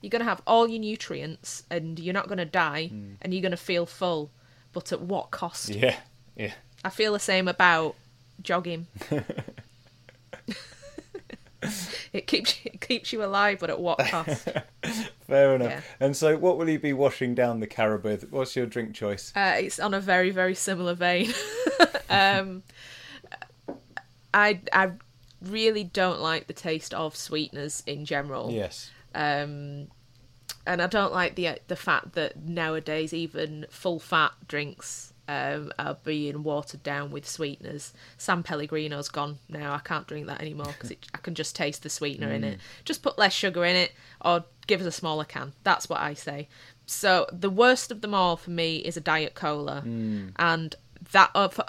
you're gonna have all your nutrients, and you're not gonna die, hmm. and you're gonna feel full. But at what cost? Yeah. Yeah. I feel the same about jogging. it keeps it keeps you alive, but at what cost? Fair enough. Yeah. And so, what will you be washing down the carob with? What's your drink choice? Uh, it's on a very very similar vein. um, I I really don't like the taste of sweeteners in general. yes. Um, and I don't like the the fact that nowadays even full fat drinks um, are being watered down with sweeteners. San Pellegrino's gone now. I can't drink that anymore because I can just taste the sweetener in it. Just put less sugar in it, or give us a smaller can. That's what I say. So the worst of them all for me is a diet cola, and that uh, for,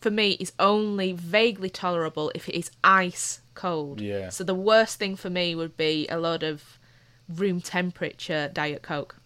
for me is only vaguely tolerable if it is ice cold. Yeah. So the worst thing for me would be a lot of room temperature diet coke.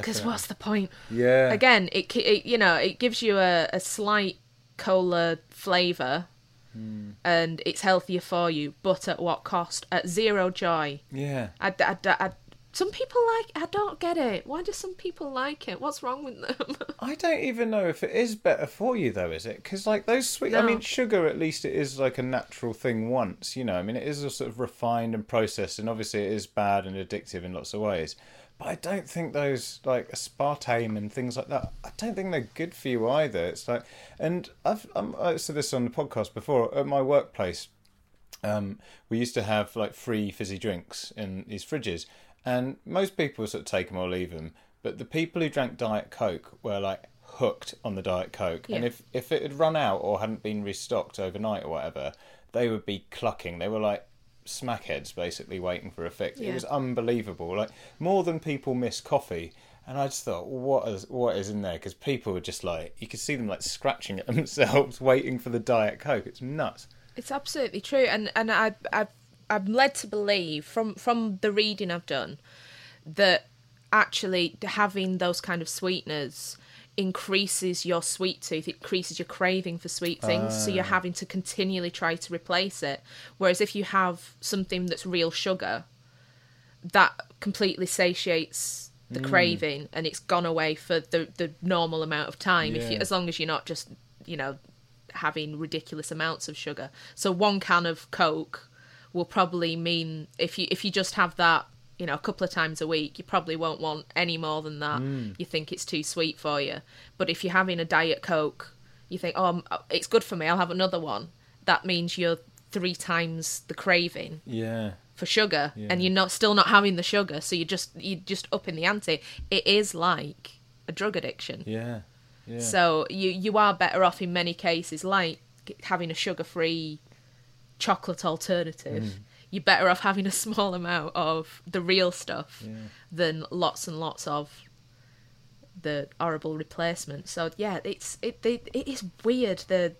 Because what's the point? Yeah. Again, it, it you know it gives you a, a slight cola flavour, Hmm. and it's healthier for you. But at what cost? At zero joy. Yeah. I, I, I, some people like. I don't get it. Why do some people like it? What's wrong with them? I don't even know if it is better for you though, is it? Because like those sweet, I mean, sugar at least it is like a natural thing once, you know. I mean, it is a sort of refined and processed, and obviously it is bad and addictive in lots of ways. But I don't think those like aspartame and things like that. I don't think they're good for you either. It's like, and I've um, I said this on the podcast before at my workplace um, we used to have like free fizzy drinks in these fridges, and most people sort of take them or leave them. But the people who drank Diet Coke were like hooked on the Diet Coke, and if if it had run out or hadn't been restocked overnight or whatever, they would be clucking. They were like smackheads basically waiting for a fix. It was unbelievable. Like more than people miss coffee. And I just thought, what is what is in there? Because people were just like, you could see them like scratching at themselves, waiting for the Diet Coke. It's nuts. It's absolutely true, and and I I I'm led to believe from from the reading I've done that actually having those kind of sweeteners increases your sweet tooth, it increases your craving for sweet things, so you're ah. having to continually try to replace it. Whereas if you have something that's real sugar, that completely satiates the mm. craving and it's gone away for the the normal amount of time. If you, as long as you're not just you know having ridiculous amounts of sugar. So one can of Coke will probably mean if you if you just have that you know a couple of times a week you probably won't want any more than that you think it's too sweet for you but if you're having a diet coke you think oh um, it's good for me i'll have another one that means you're three times the craving Yeah. for sugar and you're not still not having the sugar so you're just you just up in the ante it is like a drug addiction Yeah. Yeah. so you you are better off in many cases, like having a sugar-free chocolate alternative. Mm. You're better off having a small amount of the real stuff than lots and lots of the horrible replacement. So yeah, it's it it, it is weird. The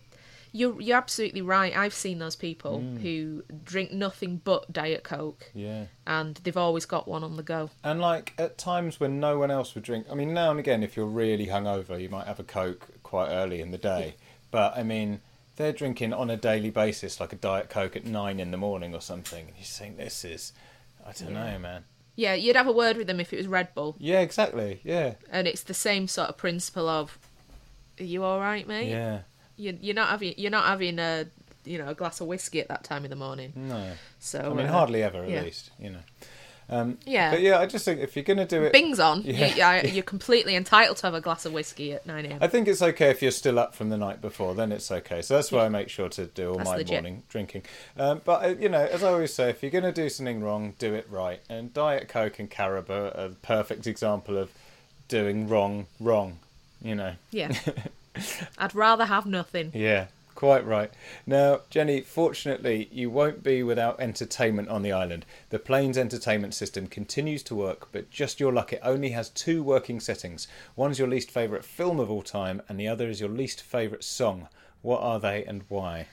you're you're absolutely right. I've seen those people Mm. who drink nothing but diet coke, yeah. and they've always got one on the go. And like at times when no one else would drink, I mean, now and again, if you're really hungover, you might have a Coke quite early in the day. But I mean, they're drinking on a daily basis, like a Diet Coke at nine in the morning or something. And you think this is, I don't know, man. Yeah, you'd have a word with them if it was Red Bull. Yeah, exactly. Yeah, and it's the same sort of principle of are you all right mate yeah. you, you're not having you're not having a you know a glass of whiskey at that time of the morning No, so I mean, uh, hardly ever, at yeah. least. You know. Um, yeah But yeah, I just think if you're gonna do it, bing's on Yeah. you're completely entitled to have a glass of whiskey at 9am I think it's okay if you're still up from the night before. Then it's okay. So that's why I make sure to do all That's my legit. morning drinking. Um, but uh, you know, as I always say, if you're going to do something wrong, do it right. And Diet Coke and Caribou are a perfect example of doing wrong wrong. You know. yeah i'd rather have nothing Yeah, quite right. Now, Jenny, fortunately, you won't be without entertainment on the island. The plane's entertainment system continues to work, but just your luck, it only has two working settings. One's your least favourite film of all time, and the other is your least favourite song. What are they and why?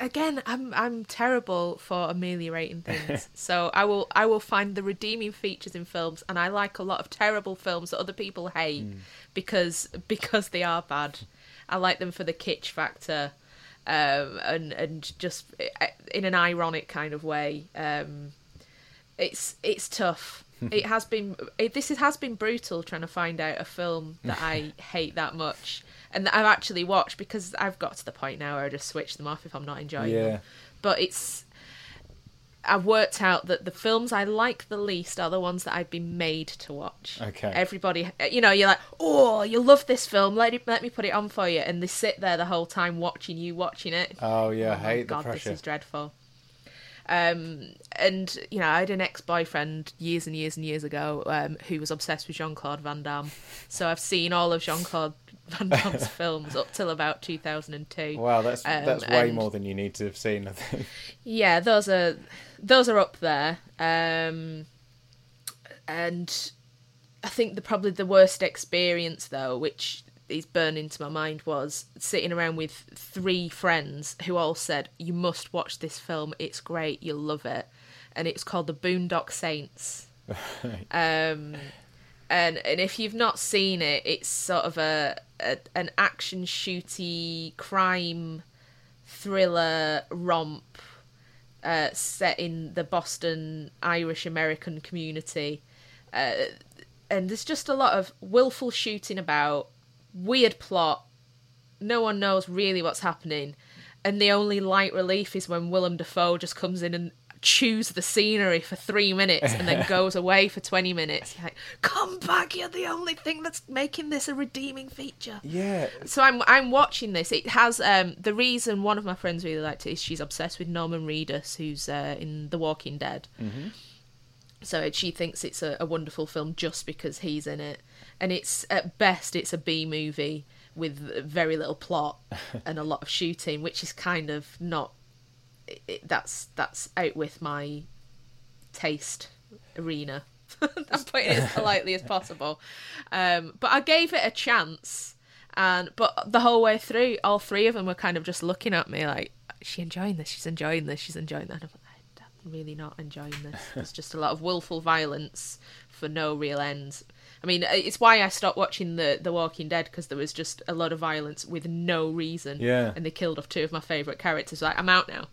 again i'm i'm terrible for ameliorating things so i will i will find the redeeming features in films and i like a lot of terrible films that other people hate hmm. because because they are bad i like them for the kitsch factor um and and just eh, in an ironic kind of way. Um it's it's tough. It has been it, this has been brutal trying to find out a film that i hate that much. And that i've actually watched because i've got to the point now where i just switch them off if i'm not enjoying Yeah. them but it's I've worked out that the films I like the least are the ones that I've been made to watch. Okay. Everybody, you know, you're like, oh, you love this film. Let it, let me put it on for you, and they sit there the whole time watching you watching it. Oh, yeah, I my hate the God, pressure. This is dreadful. Um, and you know, I had an ex-boyfriend years and years and years ago um, who was obsessed with Jean Claude Van Damme. So I've seen all of Jean Claude Van Damme's films up till about 2002. Wow, that's Um, that's way more than you need to have seen, I think. Yeah, those are those are up there. Um, and I think the probably the worst experience though, which is burned into my mind, was sitting around with three friends who all said, "You must watch this film. It's great. You'll love it." And it's called The Boondock Saints. um, and and if you've not seen it, it's sort of a, a an action shooty crime thriller romp uh, set in the Boston Irish American community. Uh, and there's just a lot of willful shooting about, weird plot, no one knows really what's happening, and the only light relief is when Willem Dafoe just comes in and chews the scenery for three minutes and then goes away for 20 minutes. You're like, come back, you're the only thing that's making this a redeeming feature Yeah, so I'm I'm watching this. It has um the reason one of my friends really liked it is she's obsessed with Norman Reedus, who's uh, in The Walking Dead. Mm-hmm. So she thinks it's a, a wonderful film just because he's in it, and it's at best it's a B movie with very little plot and a lot of shooting, which is kind of not. It, it- that's that's out with my taste arena. I'm putting it as politely as possible. Um, but I gave it a chance, and but the whole way through, all three of them were kind of just looking at me like, "Is she enjoying this? She's enjoying this. She's enjoying that." And I'm like, "I'm really not enjoying this. It's just a lot of willful violence for no real end." I mean, it's why I stopped watching the The Walking Dead because there was just a lot of violence with no reason. Yeah. and they killed off two of my favorite characters. Like, I'm out now.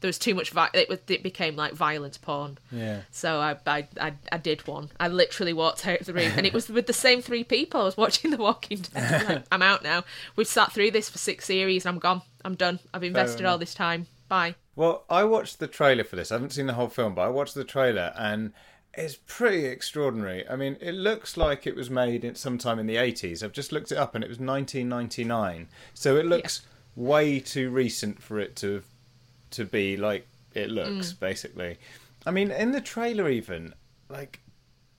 There was too much. Vi- it was it became like violent porn. Yeah. So I, I I I did one. I literally walked out of the room, and it was with the same three people. I was watching The Walking Dead. I'm, like, I'm out now. We've sat through this for six series, and I'm gone. I'm done. I've invested all this time. Bye. Well, I watched the trailer for this. I haven't seen the whole film, but I watched the trailer and it's pretty extraordinary. I mean, it looks like it was made in sometime in the 80s. I've just looked it up and it was 1999. So it looks way too recent for it to to be like it looks mm. basically. I mean, in the trailer even like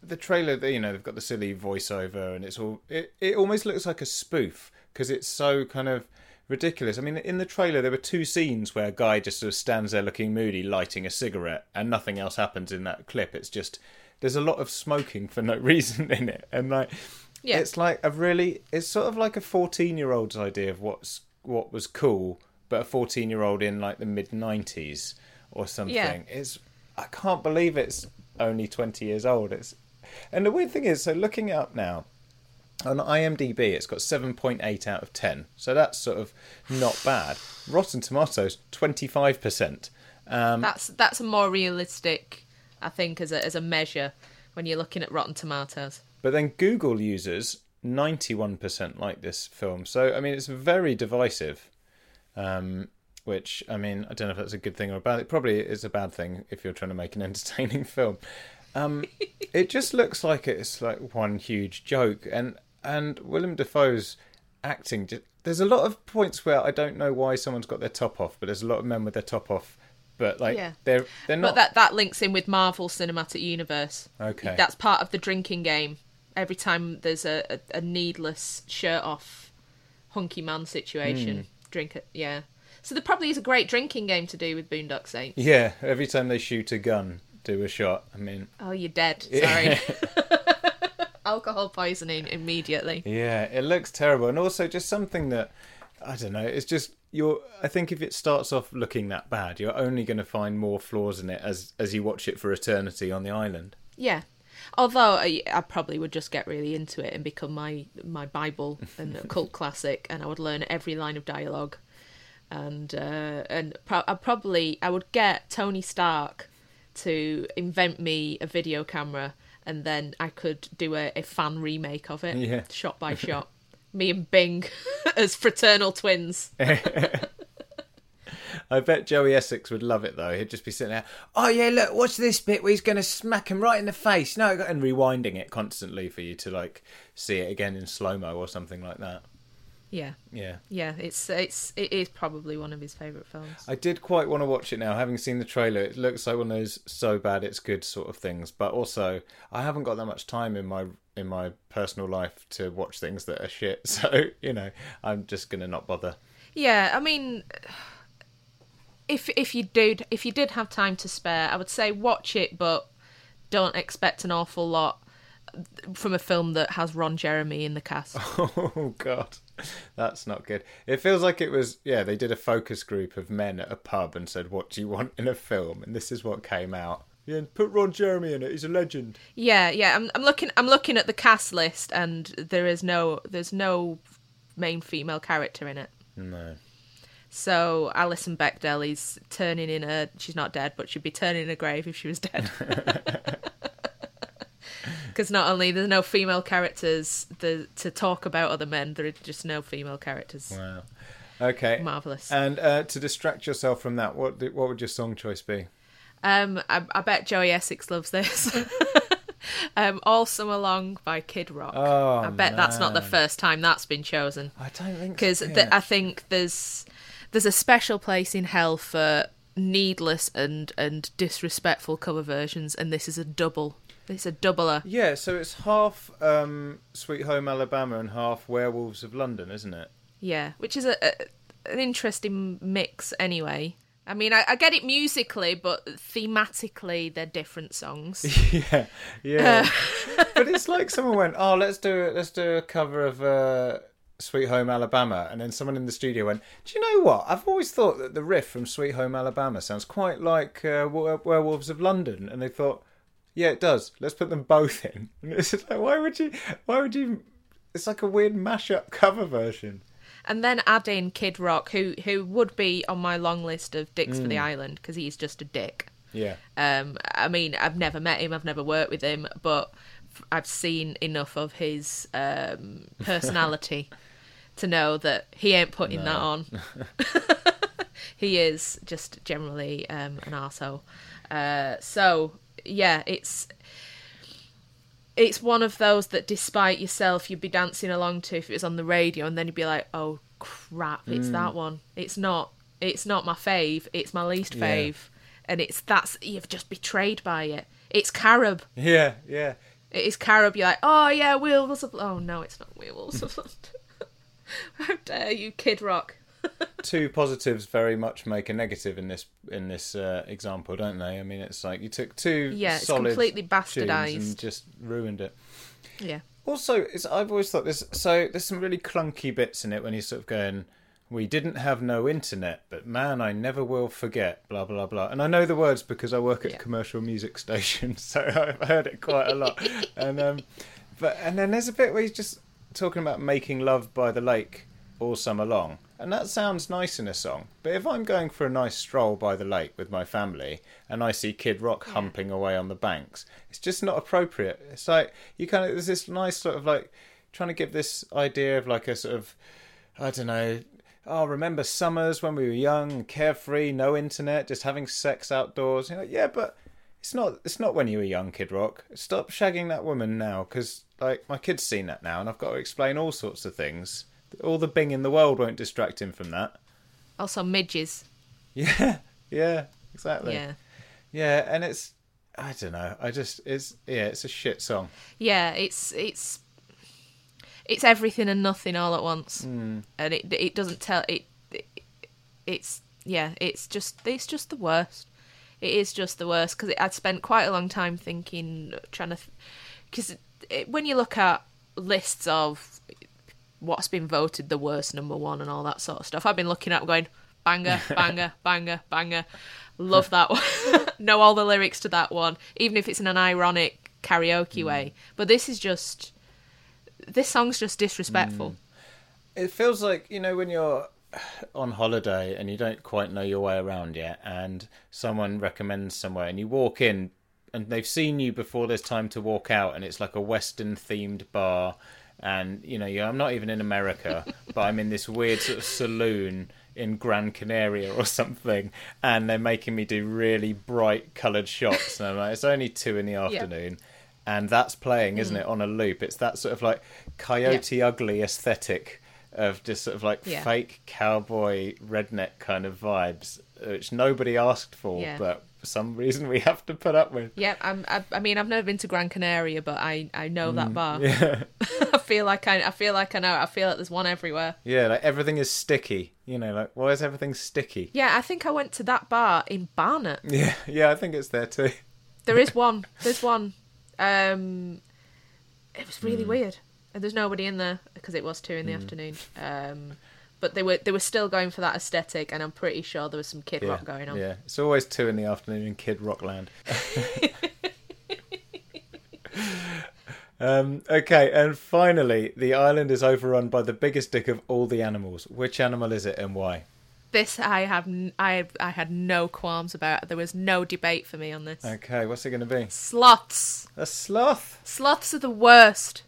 the trailer, you know, they've got the silly voiceover, and it's all. It, it almost looks like a spoof because it's so kind of ridiculous. I mean, in the trailer, there were two scenes where a guy just sort of stands there looking moody, lighting a cigarette, and nothing else happens in that clip. It's just there's a lot of smoking for no reason in it, and like, Yeah. it's like a really, it's sort of like a fourteen-year-old's idea of what's what was cool, but a fourteen-year-old in like the mid '90s or something. It's I can't believe it's only 20 years old. It's and the weird thing is, so looking it up now on IMDb, it's got 7.8 out of 10. So that's sort of not bad. Rotten Tomatoes 25%. Um, That's that's a more realistic, I think, as a as a measure when you're looking at Rotten Tomatoes. but then Google users 91% like this film. So I mean, it's very divisive. Um, which I mean, I don't know if that's a good thing or a bad. It probably is a bad thing if you're trying to make an entertaining film. Um, it just looks like it's like one huge joke, and and Willem Dafoe's acting. There's a lot of points where I don't know why someone's got their top off, but there's a lot of men with their top off, but like Yeah. they're they're not. But that that links in with Marvel Cinematic Universe. Okay. That's part of the drinking game. Every time there's a, a, a needless shirt off hunky man situation, Hmm. Drink it. Yeah. So there probably is a great drinking game to do with Boondock Saints. yeah, every time they shoot a gun, do a shot. I mean, Oh, you're dead. Sorry. Alcohol poisoning immediately. Yeah, it looks terrible, and also just something that I don't know. It's just you're. I think if it starts off looking that bad, you're only going to find more flaws in it as as you watch it for eternity on the island. Yeah. Although I, I probably would just get really into it and become my my Bible and a cult classic, and I would learn every line of dialogue, and uh, and pro- I probably I would get Tony Stark to invent me a video camera, and then I could do a, a fan remake of it, Yeah. shot by shot. me and Bing as fraternal twins. I bet Joey Essex would love it though. He'd just be sitting there. Oh yeah, look, watch this bit where he's going to smack him right in the face. No, and rewinding it constantly for you to like see it again in slow mo or something like that. Yeah, Yeah. yeah. It's it's it is probably one of his favorite films. I did quite want to watch it now, having seen the trailer. It looks like one of those so bad it's good sort of things. But also, I haven't got that much time in my in my personal life to watch things that are shit. So you know, I'm just gonna not bother. Yeah, I mean, if if you did if you did have time to spare, I would say watch it, but don't expect an awful lot from a film that has Ron Jeremy in the cast. Oh God, that's not good. It feels like it was. Yeah, they did a focus group of men at a pub and said, "What do you want in a film?" And this is what came out. Yeah, put Ron Jeremy in it. He's a legend. yeah, yeah. I'm I'm looking I'm looking at the cast list, and there is no there's no main female character in it. No. So Alison Bechdel is turning in a she's not dead, but she'd be turning in a grave if she was dead. Because not only there's no female characters the, to talk about other men, there are just no female characters. Wow. Okay. Marvelous. And uh, to distract yourself from that, what what would your song choice be? Um, I, I bet Joey Essex loves this. um, All Summer Long by Kid Rock. Oh, I bet that's not the first time that's been chosen. I don't think because yeah. I think there's there's a special place in hell for needless and and disrespectful cover versions, and this is a double. It's a doubler. Yeah, so it's half um, Sweet Home Alabama and half Werewolves of London, isn't it? Yeah, which is a, a an interesting mix anyway. I mean, I, I get it musically, but thematically they're different songs. yeah, yeah. but it's like someone went, "Oh, let's do it. Let's do a cover of uh, Sweet Home Alabama," and then someone in the studio went, "Do you know what? I've always thought that the riff from Sweet Home Alabama sounds quite like uh, Werewolves of London," and they thought, "Yeah, it does. Let's put them both in." And it's like, why would you? Why would you? It's like a weird mashup cover version. and then add in Kid Rock, who who would be on my long list of dicks for the island because he's just a dick. Yeah. Um, I mean, I've never met him, I've never worked with him, but I've seen enough of his um, personality to know that he ain't putting that on. he is just generally um, an arsehole. Uh, so yeah, it's it's one of those that, despite yourself, you'd be dancing along to if it was on the radio, and then you'd be like, "Oh crap, it's that one." It's not. It's not my fave. It's my least Yeah. fave, and it's that's you've just betrayed by it. It's carob. Yeah, yeah. It is carob. You're like, oh yeah, Wheels of. Oh no, it's not Wheels of. How dare you, Kid Rock? Two positives very much make a negative in this in this uh, example, don't they? I mean, it's like you took two Yeah, it's completely bastardized and just ruined it. Yeah. Also, it's, I've always thought this. So there's some really clunky bits in it when he's sort of going, "We didn't have no internet, but man, I never will forget." Blah blah blah. And I know the words because I work at Yeah. a commercial music station, so I've heard it quite a lot. and um, but and then there's a bit where he's just talking about making love by the lake all summer long. And that sounds nice in a song, but if I'm going for a nice stroll by the lake with my family and I see Kid Rock humping away on the banks, it's just not appropriate. It's like you kind of there's this nice sort of like trying to give this idea of like a sort of I don't know. Oh, remember summers when we were young, carefree, no internet, just having sex outdoors. You know, yeah, but it's not. It's not when you were young, Kid Rock. Stop shagging that woman now, because like my kid's seen that now, and I've got to explain all sorts of things. All the bing in the world won't distract him from that. Also, midges. Yeah, yeah, exactly. Yeah. yeah, and it's. I don't know. I just it's yeah, it's a shit song. Yeah, it's it's it's everything and nothing all at once, Hmm. and it it doesn't tell it, it. It's yeah, it's just it's just the worst. It is just the worst because I'd spent quite a long time thinking, trying to, because when you look at lists of what's been voted the worst number one and all that sort of stuff, I've been looking at going banger, banger, banger, banger. Love that one. know all the lyrics to that one, even if it's in an ironic karaoke mm. way. But this is just this song's just disrespectful. Mm. It feels like you know when you're on holiday and you don't quite know your way around yet, and someone recommends somewhere, and you walk in, and they've seen you before there's time to walk out, and it's like a Western themed bar, and you know, yeah, I'm not even in America, but I'm in this weird sort of saloon in Gran Canaria or something, and they're making me do really bright coloured shots, and I'm like, it's only two in the afternoon. And that's playing, isn't mm. it, on a loop? It's that sort of like coyote ugly aesthetic of just sort of like Yeah. fake cowboy redneck kind of vibes, which nobody asked for, Yeah. but for some reason we have to put up with. Yeah, I'm, I, I mean, I've never been to Gran Canaria, but I, I know that bar. Mm, Yeah, I feel like I, I feel like I know. it. I feel like there's one everywhere. yeah, like everything is sticky. You know, like why is everything sticky? Yeah, I think I went to that bar in Barnet. Yeah, yeah, I think it's there too. There is one. There's one. Um, it was really Hmm. weird, and there's nobody in there because it was two in the afternoon. Um, but they were they were still going for that aesthetic, and I'm pretty sure there was some Kid Yeah, Rock going on. yeah. It's always two in the afternoon in Kid Rockland. um, okay, and finally, the island is overrun by the biggest dick of all the animals. Which animal is it and why? This I have I I had no qualms about. There was no debate for me on this. Okay, what's it going to be? Sloths. A sloth. Sloths are the worst.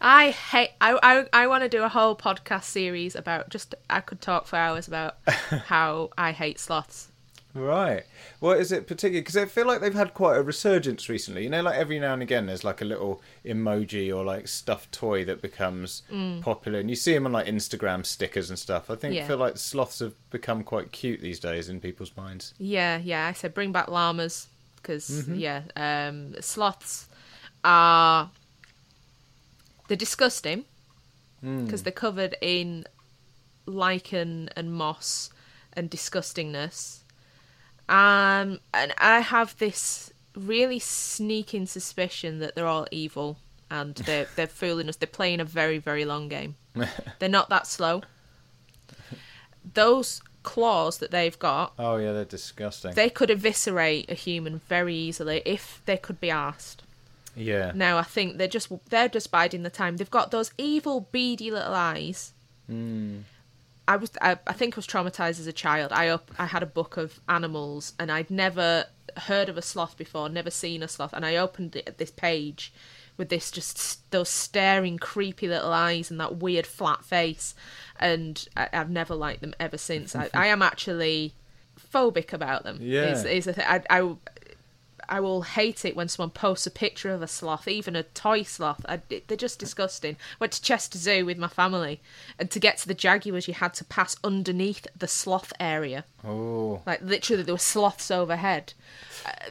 I hate. I I, I want to do a whole podcast series about just. I could talk for hours about how I hate sloths. Right. What is it particularly? Because I feel like they've had quite a resurgence recently. You know, like every now and again, there's like a little emoji or like stuffed toy that becomes popular, and you see them on like Instagram stickers and stuff. I think Mm. Yeah. I feel like sloths have become quite cute these days in people's minds. Yeah, yeah. I said bring back llamas because Mm-hmm. yeah, um, sloths are they're disgusting Hmm. because they're covered in lichen and moss and disgustingness. Um, and I have this really sneaking suspicion that they're all evil and they're they're fooling us. They're playing a very very long game. they're not that slow. Those claws that they've got Oh yeah, they're disgusting. they could eviscerate a human very easily if they could be asked. Yeah. Now I think they're just they're just biding the time. They've got those evil beady little eyes, hmm. I was I, I think I was traumatized as a child. I up I had a book of animals and I'd never heard of a sloth before, never seen a sloth, and I opened it, at this page with this just those staring creepy little eyes and that weird flat face, and I, I've never liked them ever since. I, I am actually phobic about them. Yeah. is, is a th- I, I I will hate it when someone posts a picture of a sloth, even a toy sloth. I, they're just disgusting. Went to Chester Zoo with my family, and to get to the jaguars, you had to pass underneath the sloth area. Oh, Like literally, there were sloths overhead. Uh,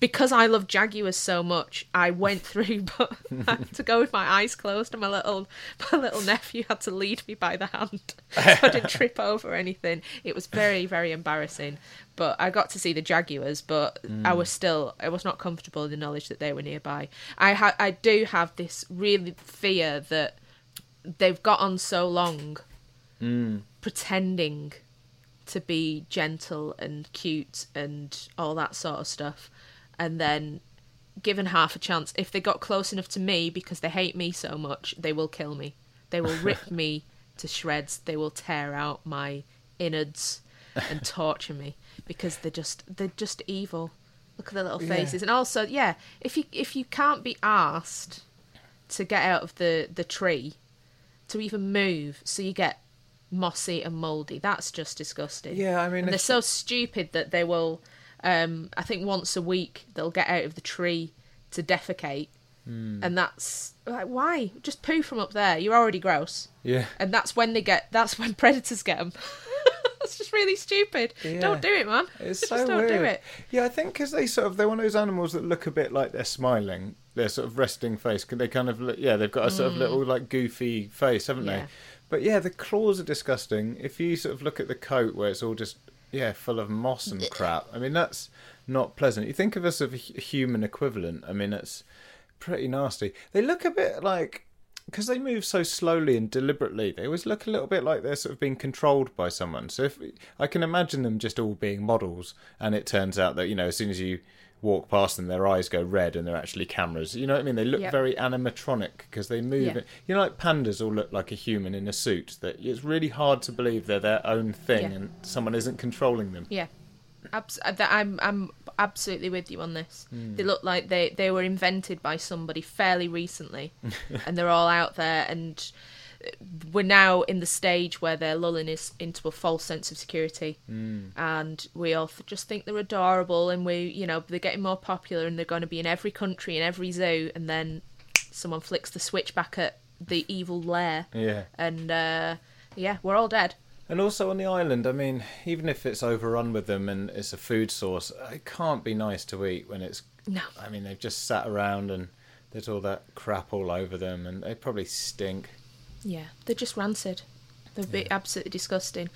because I love jaguars so much, I went through, but I had to go with my eyes closed, and my little my little nephew had to lead me by the hand so I didn't trip over anything. It was very very embarrassing, but I got to see the jaguars. But I was mm. still I was not comfortable in the knowledge that they were nearby. I ha- I do have this really fear that they've got on so long mm. pretending to be gentle and cute and all that sort of stuff and then given half a chance if they got close enough to me because they hate me so much they will kill me. They will rip me to shreds. They will tear out my innards and torture me because they're just they're just evil. Look at their little faces. And also yeah if you if you can't be asked to get out of the the tree to even move so you get mossy and moldy that's just disgusting. Yeah, I mean, and they're so stupid that they will um i think once a week they'll get out of the tree to defecate Hmm. and that's like why just poo from up there you're already gross yeah. and that's when they get that's when predators get them that's just really stupid Yeah. don't do it man It's just so don't weird. do it Yeah, I think because they sort of they're one of those animals that look a bit like they're smiling. Their sort of resting face. They kind of look, yeah, they've got a sort of little like goofy face, haven't Mm. Yeah. they? But yeah, the claws are disgusting. If you sort of look at the coat where it's all just yeah full of moss and crap, I mean that's not pleasant. You think of us of a human equivalent. I mean it's pretty nasty. They look a bit like because they move so slowly and deliberately, they always look a little bit like they're sort of being controlled by someone. So if I can imagine them just all being models, and it turns out that you know as soon as you walk past them, their eyes go red and they're actually cameras. You know what I mean? They look Yep. very animatronic because they move. Yeah. You know, like pandas all look like a human in a suit. That it's really hard to believe they're their own thing Yeah. and someone isn't controlling them. Yeah, Abs- uh, I'm I'm absolutely with you on this. Hmm. They look like they they were invented by somebody fairly recently, and they're all out there. And we're now in the stage where they're lulling us into a false sense of security, Hmm. and we all just think they're adorable, and we you know they're getting more popular, and they're going to be in every country, in every zoo, and then someone flicks the switch back at the evil lair, Yeah. and uh, yeah, we're all dead. And also on the island, I mean, even if it's overrun with them and it's a food source, it can't be nice to eat when it's. No. I mean, they've just sat around and there's all that crap all over them, and they probably stink. Yeah, they're just rancid. They'd be absolutely disgusting.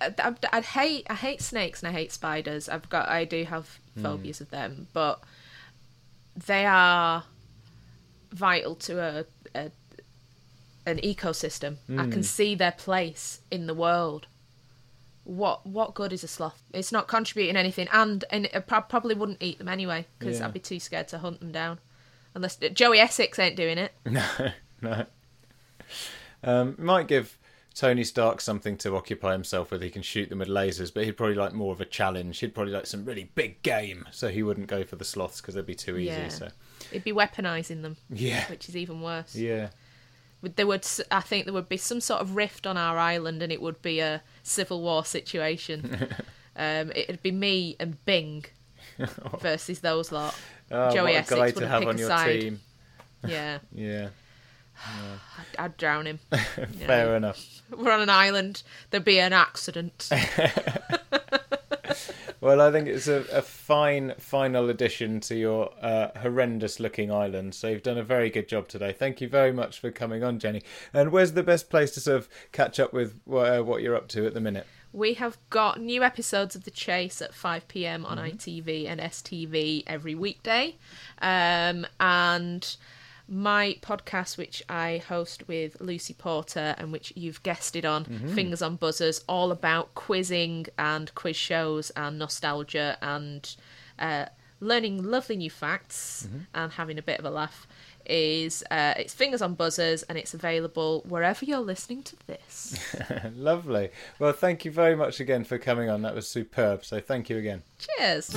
I'd, I'd hate, I hate snakes and I hate spiders. I've got, I do have hmm. phobias of them, but they are vital to a, a an ecosystem. I can hmm. see their place in the world. What what good is a sloth? It's not contributing anything, and and I probably wouldn't eat them anyway because Yeah. I'd be too scared to hunt them down. Unless Joey Essex ain't doing it. No, no. Um, might give Tony Stark something to occupy himself with. He can shoot them with lasers, but he'd probably like more of a challenge. He'd probably like some really big game, so he wouldn't go for the sloths because they'd be too easy. Yeah. So It'd be weaponizing them. Yeah. which is even worse. yeah, There would, I think, there would be some sort of rift on our island, and it would be a civil war situation. um, it'd be me and Bing versus those lot. oh, Joey what a Essex guy to have on your side. team. Yeah, Yeah, I'd, I'd drown him. Fair know, enough. We're on an island. There'd be an accident. Well, I think it's a, a fine final addition to your uh, horrendous looking island. So you've done a very good job today. Thank you very much for coming on, Jenny. And where's the best place to sort of catch up with uh, what you're up to at the minute? We have got new episodes of The Chase at 5 pm on ITV and STV every weekday. Um, and my podcast, which I host with Lucy Porter and which you've guessed it on, Fingers on Buzzers, all about quizzing and quiz shows and nostalgia and uh, learning lovely new facts and having a bit of a laugh is uh, it's Fingers on Buzzers, and it's available wherever you're listening to this. Lovely. Well, thank you very much again for coming on. That was superb. So thank you again. Cheers.